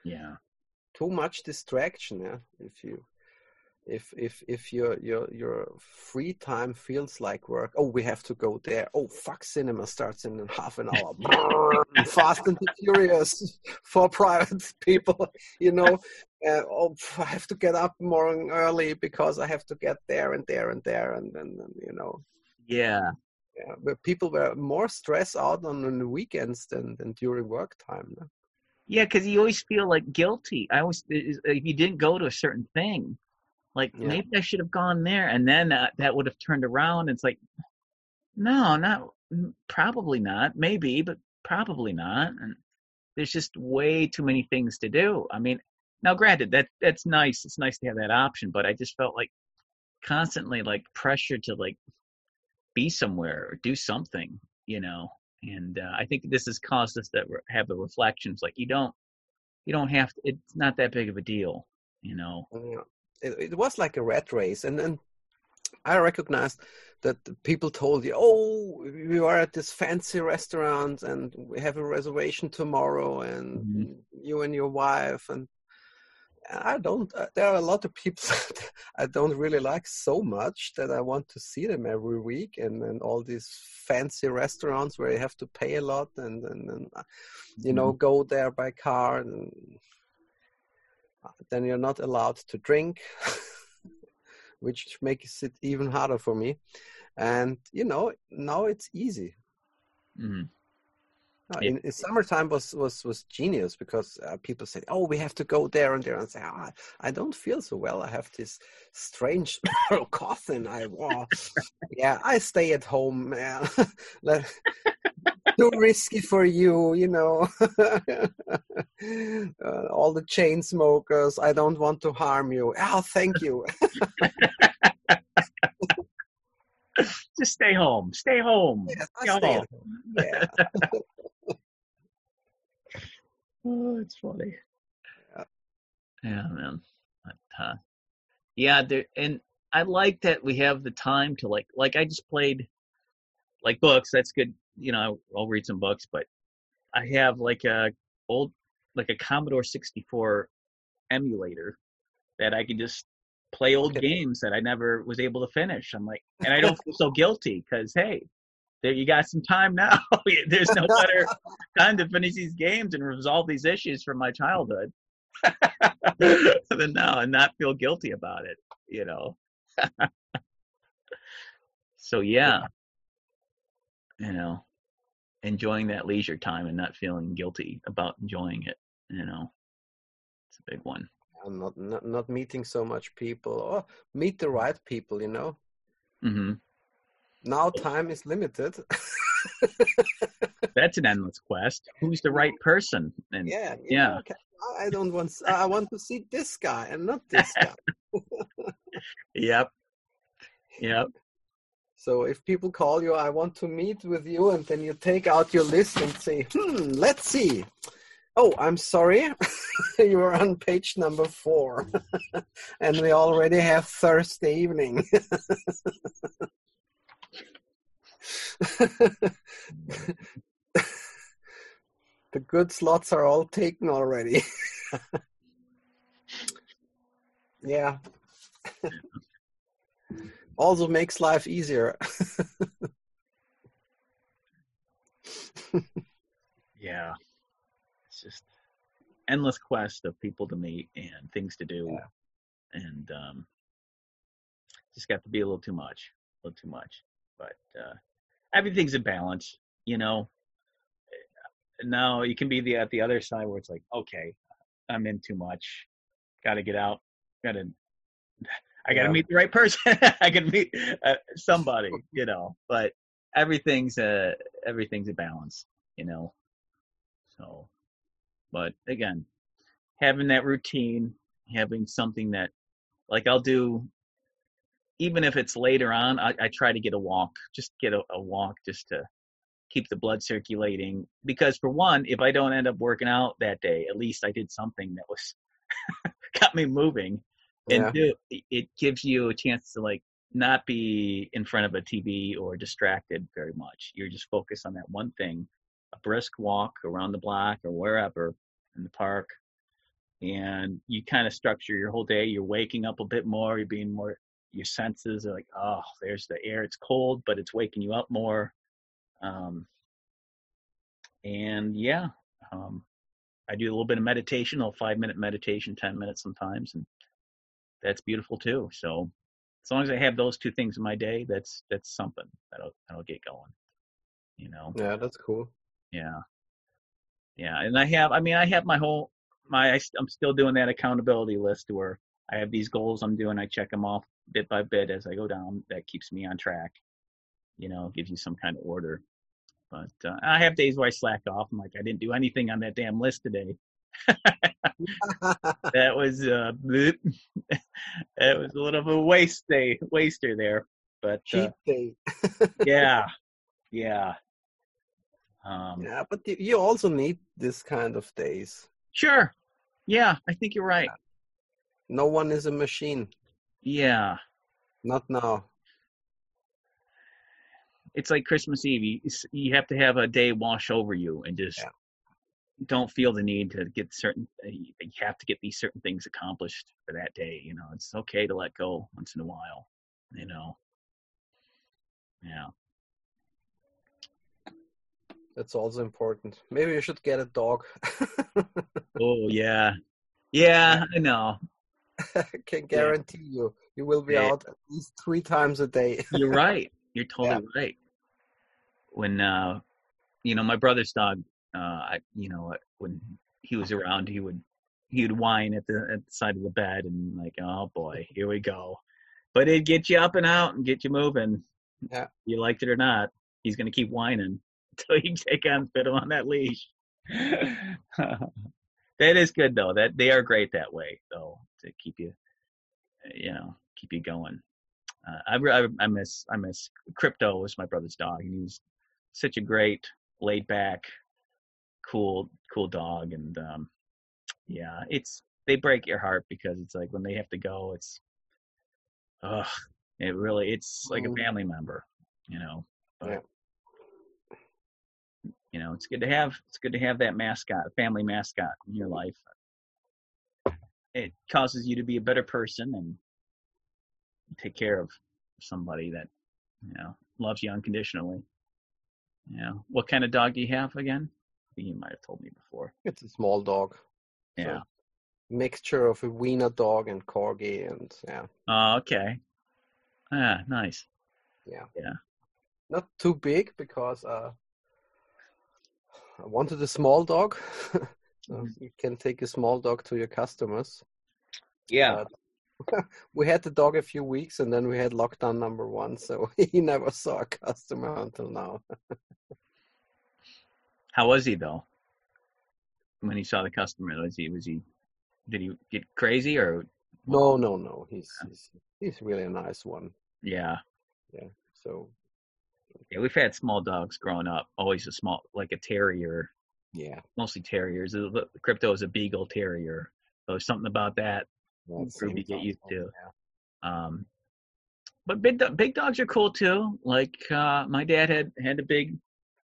Yeah. too much distraction yeah if you if if if your your your free time feels like work oh we have to go there oh fuck cinema starts in half an hour *laughs* fast and furious for private people you know *laughs* uh, oh i have to get up morning early because i have to get there and there and there and then and, you know Yeah. Yeah, but people were more stressed out on, on the weekends than, than during work time no? Yeah, because you always feel like guilty. I always, if you didn't go to a certain thing, like Yeah. maybe I should have gone there, and then uh, that would have turned around. It's like, no, not mm, probably not. Maybe, but probably not. And there's just way too many things to do. I mean, now granted, that that's nice. It's nice to have that option, but I just felt like constantly like pressure to like be somewhere or do something, you know. And uh, I think this has caused us to have the reflections like you don't you don't have to, it's not that big of a deal, you know. It, it was like a rat race, and then I recognized that the people told you, "Oh, we are at this fancy restaurant, and we have a reservation tomorrow, and Mhm. you and your wife." And I don't. Uh, there are a lot of people *laughs* that I don't really like so much that I want to see them every week, and and all these fancy restaurants where you have to pay a lot, and and, and uh, you know go there by car and uh, then you're not allowed to drink *laughs* which makes it even harder for me and you know now it's easy Mhm. Uh, Yeah. in, in summertime was was was genius because uh, people said, oh we have to go there and there and say oh, i don't feel so well i have this strange *laughs* cough and i oh, yeah i stay at home man *laughs* Let, too risky for you you know *laughs* uh, all the chain smokers i don't want to harm you oh thank you Just stay home. Stay home. Go stay home. home. yeah Oh, it's funny. Yeah. Yeah, man. But, uh, yeah, there and I like that we have the time to like like I just played like books. That's good. You know, I'll read some books, but I have like a old like a Commodore 64 emulator that I can just play old games that I never was able to finish. I'm like, and I don't *laughs* feel so guilty because hey, there you got some time now. *laughs* There's no better time to finish these games and resolve these issues from my childhood *laughs* than now, and not feel guilty about it. You know. *laughs* so yeah, you know, enjoying that leisure time and not feeling guilty about enjoying it. You know, it's a big one. I'm not, not not meeting so much people or meet the right people you know hmm now time is limited *laughs* That's an endless quest. Who's the right person? And yeah Yeah. know, okay, i don't want i want to see this guy and not this *laughs* guy yep, yep. so if people call you i want to meet with you and then you take out your list and say hmm let's see oh i'm sorry *laughs* you are on page number four and we already have thursday evening *laughs* the good slots are all taken already. *laughs* yeah. *laughs* also makes life easier. Yeah. It's just endless quest of people to meet and things to do. Yeah. And um just got to be a little too much. A little too much. But uh everything's in balance, you know. Now you can be the at the other side where it's like, okay, I'm in too much. Gotta get out. Gotta I gotta Yeah. meet the right person. *laughs* I can meet uh, somebody, you know. But everything's a everything's a balance, you know. So, but again, having that routine, having something that, like, I'll do, even if it's later on, I, I try to get a walk, just get a, a walk just to keep the blood circulating. Because for one, if I don't end up working out that day, at least I did something that was *laughs* got me moving and Yeah. it- it gives you a chance to like not be in front of a TV or distracted very much. You're just focused on that one thing, a brisk walk around the block or wherever in the park, and you kind of structure your whole day. You're waking up a bit more. You're being more. Your senses are like, oh, there's the air. It's cold, but it's waking you up more. Um, and yeah, um, I do a little bit of meditation, a little five minute meditation, ten minutes sometimes, and that's beautiful too. So as long as I have those two things in my day, that's that's something that'll that'll get going. You know, Yeah, that's cool. yeah, yeah. And I have, I mean, I have my whole my I, am still doing that accountability list where I have these goals I'm doing. I check them off bit by bit as I go down. That keeps me on track. You know, gives you some kind of order. But uh, I have days where I slack off. I'm like, I didn't do anything on that damn list today. *laughs* that was uh it *laughs* was a little of a waste day waster there but uh, *laughs* yeah yeah um Yeah, but you also need this kind of days. sure yeah i think you're right No one is a machine. Yeah Not now. it's like christmas eve you, you have to have a day wash over you and just Yeah. don't feel the need to get certain uh, you have to get these certain things accomplished for that day you know it's okay to let go once in a while you know yeah That's also important. Maybe you should get a dog. *laughs* oh yeah yeah i know *laughs* can guarantee you, you will be Yeah. out at least three times a day. *laughs* You're right. You're totally right. When uh, you know, my brother's dog, uh, I, you know, when he was around, he would he would whine at the at the side of the bed and like, oh boy, here we go. But it'd get you up and out and get you moving. Yeah. You liked it or not, he's gonna keep whining *laughs* until you take on fit him on that leash. that is good though. That they are great that way though to keep you, you know, keep you going. Uh, I, I I miss I miss Crypto was my brother's dog. and He was such a great, laid back, cool cool dog, and um, yeah, it's they break your heart because it's like when they have to go, it's, ugh, it really it's like a Mm. family member, you know. But, Yeah. you know, it's good to have it's good to have that mascot, family mascot in your life. It causes you to be a better person and take care of somebody that you know loves you unconditionally. You know, what kind of dog do you have again? I think you might have told me before. It's a small dog. Yeah. So, mixture of a wiener dog and corgi, and yeah. Oh, okay. Ah, nice. Yeah. Yeah. Not too big because uh, I wanted a small dog. *laughs* Mhm. you can take a small dog to your customers. Yeah. *laughs* we had the dog a few weeks and then we had lockdown number one, so *laughs* he never saw a customer until now. How was he though? When he saw the customer, was he was he did he get crazy or No, no, no. He's he's he's really a nice one. Yeah. Yeah. So Yeah, we've had small dogs growing up. Always a small, like a terrier, yeah, mostly terriers. Crypto is a beagle terrier. So something about that. that Groovy to get used to. yeah. Um, but big big dogs are cool too. Like uh, my dad had had a big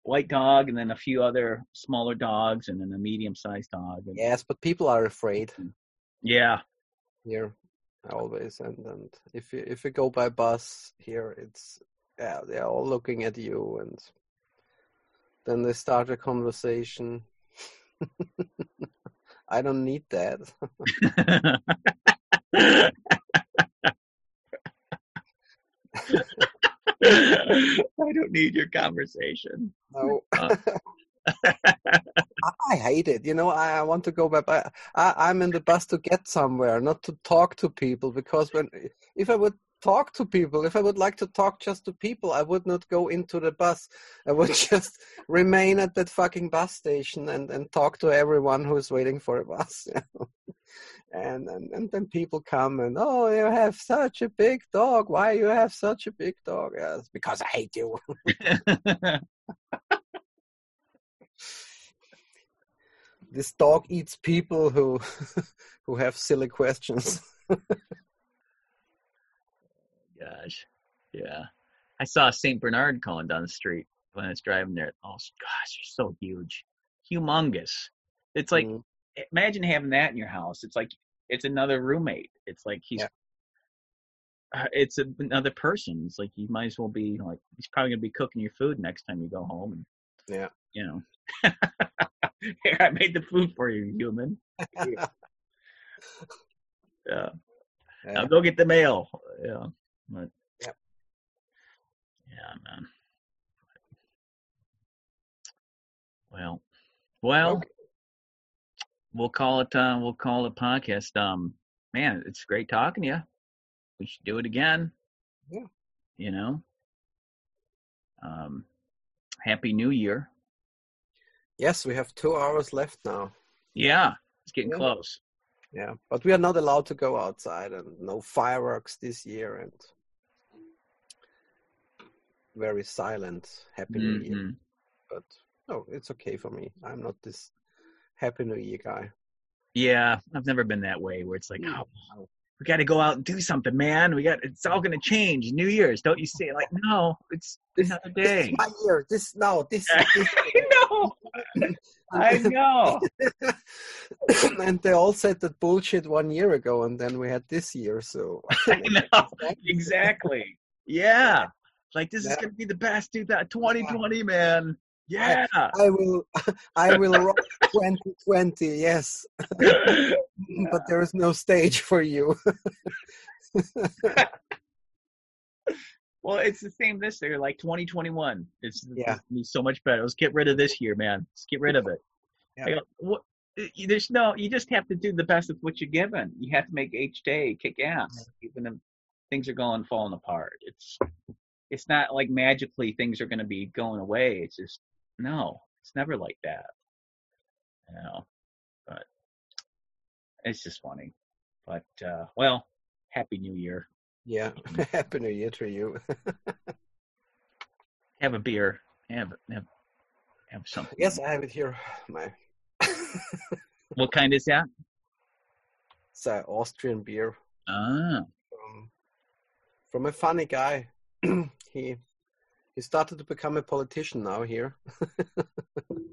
white dog, and then a few other smaller dogs, and then a medium sized dog. And, Yes, but people are afraid yeah, here always, and and if you if you go by bus here, it's yeah they're all looking at you, and then they start a conversation. *laughs* I don't need that. I don't need your conversation. No. Uh. *laughs* I, I hate it. You know, I, I want to go by. by I, I'm in the bus to get somewhere, not to talk to people. Because when, if I would talk to people, if I would like to talk just to people, I would not go into the bus. I would *laughs* just remain at that fucking bus station and, and talk to everyone who's waiting for a bus. *laughs* And, and and then people come and oh, you have such a big dog. Why you have such a big dog? Yes, because I hate you. *laughs* this dog eats people who who have silly questions. Gosh, yeah. I saw a Saint Bernard going down the street when I was driving there. Oh gosh, you're so huge, humongous. It's like Mm, imagine having that in your house. It's like it's another roommate. It's like he's Yeah. uh, it's a, another person. It's like you might as well be like he's probably gonna be cooking your food next time you go home, and Yeah. you know, *laughs* here I made the food for you, human. *laughs* Yeah, yeah. now go get the mail. Yeah, but Yep. yeah, man. Well, well, Okay. we'll call it. Uh, we'll call it podcast. Um, man, it's great talking to you. We should do it again. Yeah. You know. Um, happy New Year. Yes, we have two hours left now. Yeah, it's getting Yeah. close. Yeah, but we are not allowed to go outside and no fireworks this year and very silent. Happy New Year. Mhm. But no, it's okay for me. I'm not this Happy New Year guy. Yeah, I've never been that way where it's like, Mm. oh, we got to go out and do something, man. We got it's all gonna change. New Year's, don't you see? Like, no, it's another This day. is my year. This no, this. this *laughs* know. *laughs* I know. *laughs* and they all said that bullshit one year ago, and then we had this year. So I *laughs* know. Exactly. Yeah. Like this is gonna be the best 2020, man. Yeah. I will, I will rock 2020. Yes, but there is no stage for you. Well, it's the same this year, like 2021. It's, Yeah. it's so much better. Let's get rid of this year, man. Let's get rid of it. Yeah. Go, what, there's no, you just have to do the best of what you're given. You have to make each day kick ass, even if things are going falling apart. It's, it's not like magically things are going to be going away. It's just no, it's never like that. You know, but it's just funny. But uh, well, happy New Year. Yeah, *laughs* happy New Year to you. *laughs* Have a beer. Have have have something. yes, I have it here. My *laughs* What kind is that? it's an Austrian beer Ah, from from a funny guy. *clears throat* he He started to become a politician now here.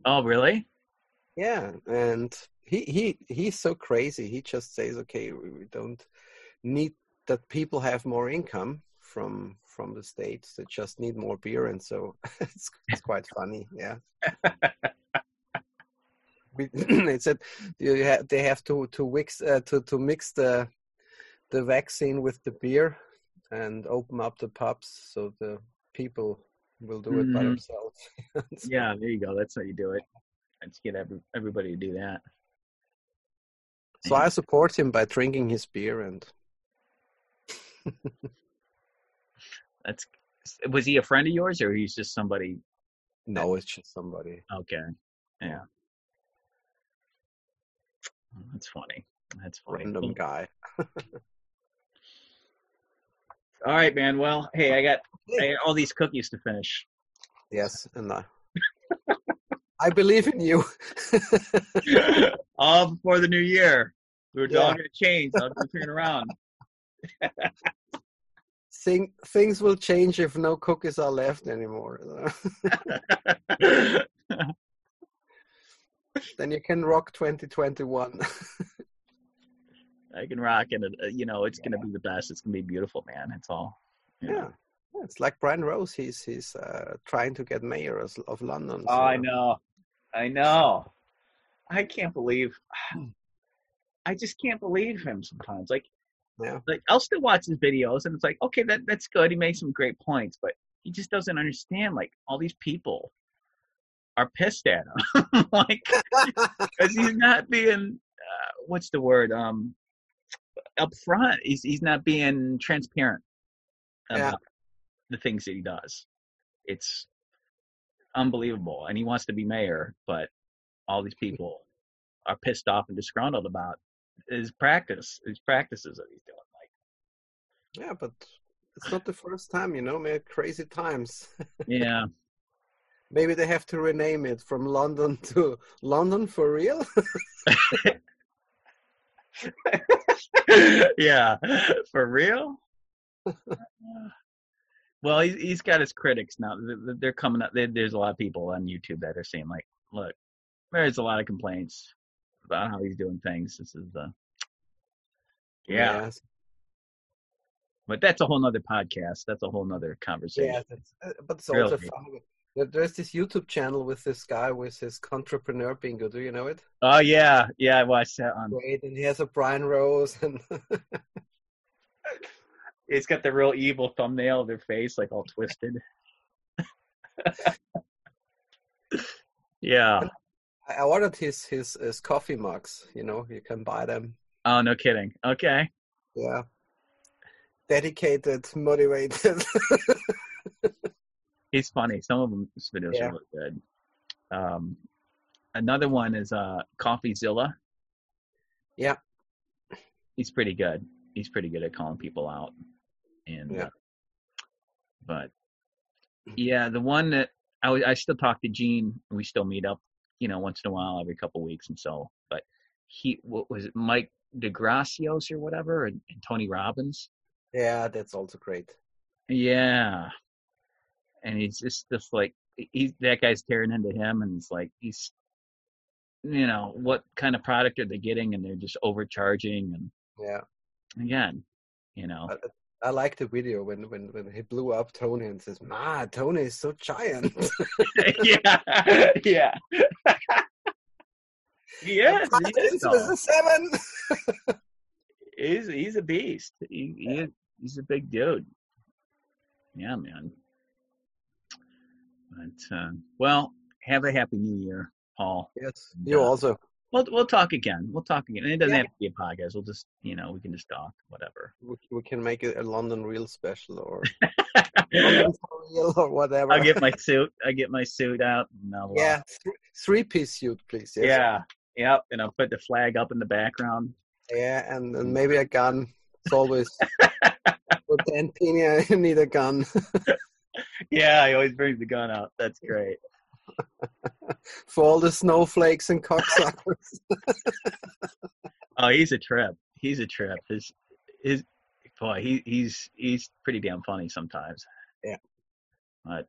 Oh, really? Yeah, and he he he's so crazy. He just says, "Okay, we, we don't need that people have more income from from the states. They just need more beer." And so *laughs* it's it's quite funny. Yeah. *laughs* we, *clears throat* it said ha- they have to to mix uh, to to mix the the vaccine with the beer and open up the pubs so the people will do it by Mhm. themselves. *laughs* Yeah, there you go. That's how you do it. Let's get every, everybody to do that. So I support him by drinking his beer and That's was he a friend of yours or he's just somebody? no, it's just somebody. Okay, yeah. That's funny. That's funny. random guy. All right, man. Well, hey, I got, I *laughs* got all these cookies to finish. Yes, and I, *laughs* I believe in you. *laughs* all before the new year. We were all Yeah. going to change. I'll just turn around. Thing, things will change if no cookies are left anymore. *laughs* *laughs* then you can rock 2021. *laughs* I can rock and uh, You know, it's going to be the best. It's going to be beautiful, man. It's all. yeah. Yeah, It's like Brian Rose. He's he's uh, trying to get mayor of, of London. Oh, I know. I know. I can't believe. *sighs* I just can't believe him sometimes. Like, Yeah. like I'll still watch his videos, and it's like, okay, that that's good. He makes some great points, but he just doesn't understand. Like, all these people are pissed at him, *laughs* like, *laughs* because he's not being. Uh, what's the word? Um, up front. He's he's not being transparent Yeah. about the things that he does. It's unbelievable, and he wants to be mayor, but all these people are pissed off and disgruntled about his practice, his practices that he's doing. Like, Yeah, but it's not the first time, you know. Man, crazy times. *laughs* yeah, Maybe they have to rename it from London to London for real. *laughs* yeah, for real. *laughs* well, he's he's got his critics now. They're- They're coming up. There's a lot of people on YouTube that are saying like, look, there's a lot of complaints about how he's doing things. This is the yeah, Yes. but that's a whole nother podcast. That's a whole nother conversation. Yeah, uh, but it's also Really? There- There's this YouTube channel with this guy with his entrepreneur bingo. Do you know it? Oh yeah, yeah. I watched that on. Great, and he has a Brian Rose, and *laughs* It's got the real evil thumbnail of their face, like all twisted. *laughs* yeah. I ordered his, his his coffee mugs. You know, you can buy them. Oh no, kidding. Okay. Yeah, dedicated, motivated. *laughs* He's funny. Some of them his videos Yeah. are really good. Um, another one is uh, CoffeeZilla. Yeah. He's pretty good. He's pretty good at calling people out. And Yeah. uh, but yeah, the one that I, I still talk to Gene. We still meet up, you know, once in a while, every couple weeks, and so. But he, what was it, Mike DeGracios or whatever, and, and Tony Robbins. yeah, that's also great. Yeah. And he's just just like he's that guy's tearing into him and it's like he's you know, what kind of product are they getting and they're just overcharging and Yeah, again, you know. I, I like the video when when when he blew up Tony and says, "Ma, Tony is so giant." *laughs* *laughs* yeah. yeah. he is. He This was a seven. *laughs* He's he's a beast. He, he is, he's a big dude. Yeah, man. But uh, well, have a happy new year, Paul. Yes, you Yeah. also. We'll we'll talk again. We'll talk again. And it doesn't Yeah. have to be a podcast. We'll just you know we can just talk whatever. We, we can make it a London Real special or *laughs* London Real or whatever. I'll get my *laughs* suit. I get my suit out. And I'll, uh, yeah, th- three piece suit, please. Yes. yeah. Yep. And I'll put the flag up in the background. Yeah, and, and maybe a gun. It's always *laughs* with antenna, you need a gun Yeah, he always brings the gun out. That's great. *laughs* for all the snowflakes and cocksuckers. *laughs* Oh, he's a trip. He's a trip. His his boy. He he's he's pretty damn funny sometimes. Yeah. But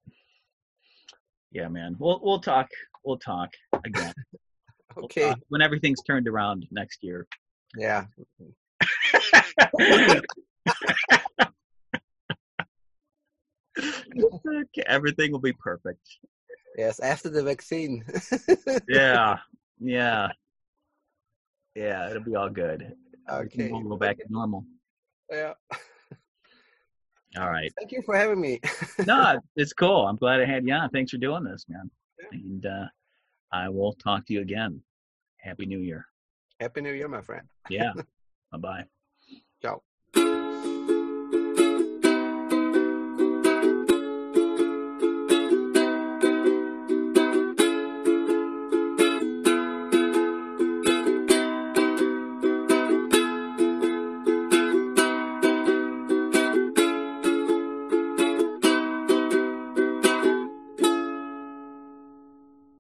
Yeah, man. We'll we'll talk. We'll talk again. *laughs* We'll Okay. talk when everything's turned around next year. Yeah. Okay, everything will be perfect. Yes. After the vaccine. *laughs* Yeah, yeah, yeah. It'll be all good. okay. We'll go back to normal. Yeah. All right. Thank you for having me. *laughs* No, it's cool. I'm glad I had you on. Thanks for doing this, man. Yeah. And uh, I will talk to you again. Happy New Year. Happy New Year, my friend. Yeah. *laughs* bye bye. Ciao.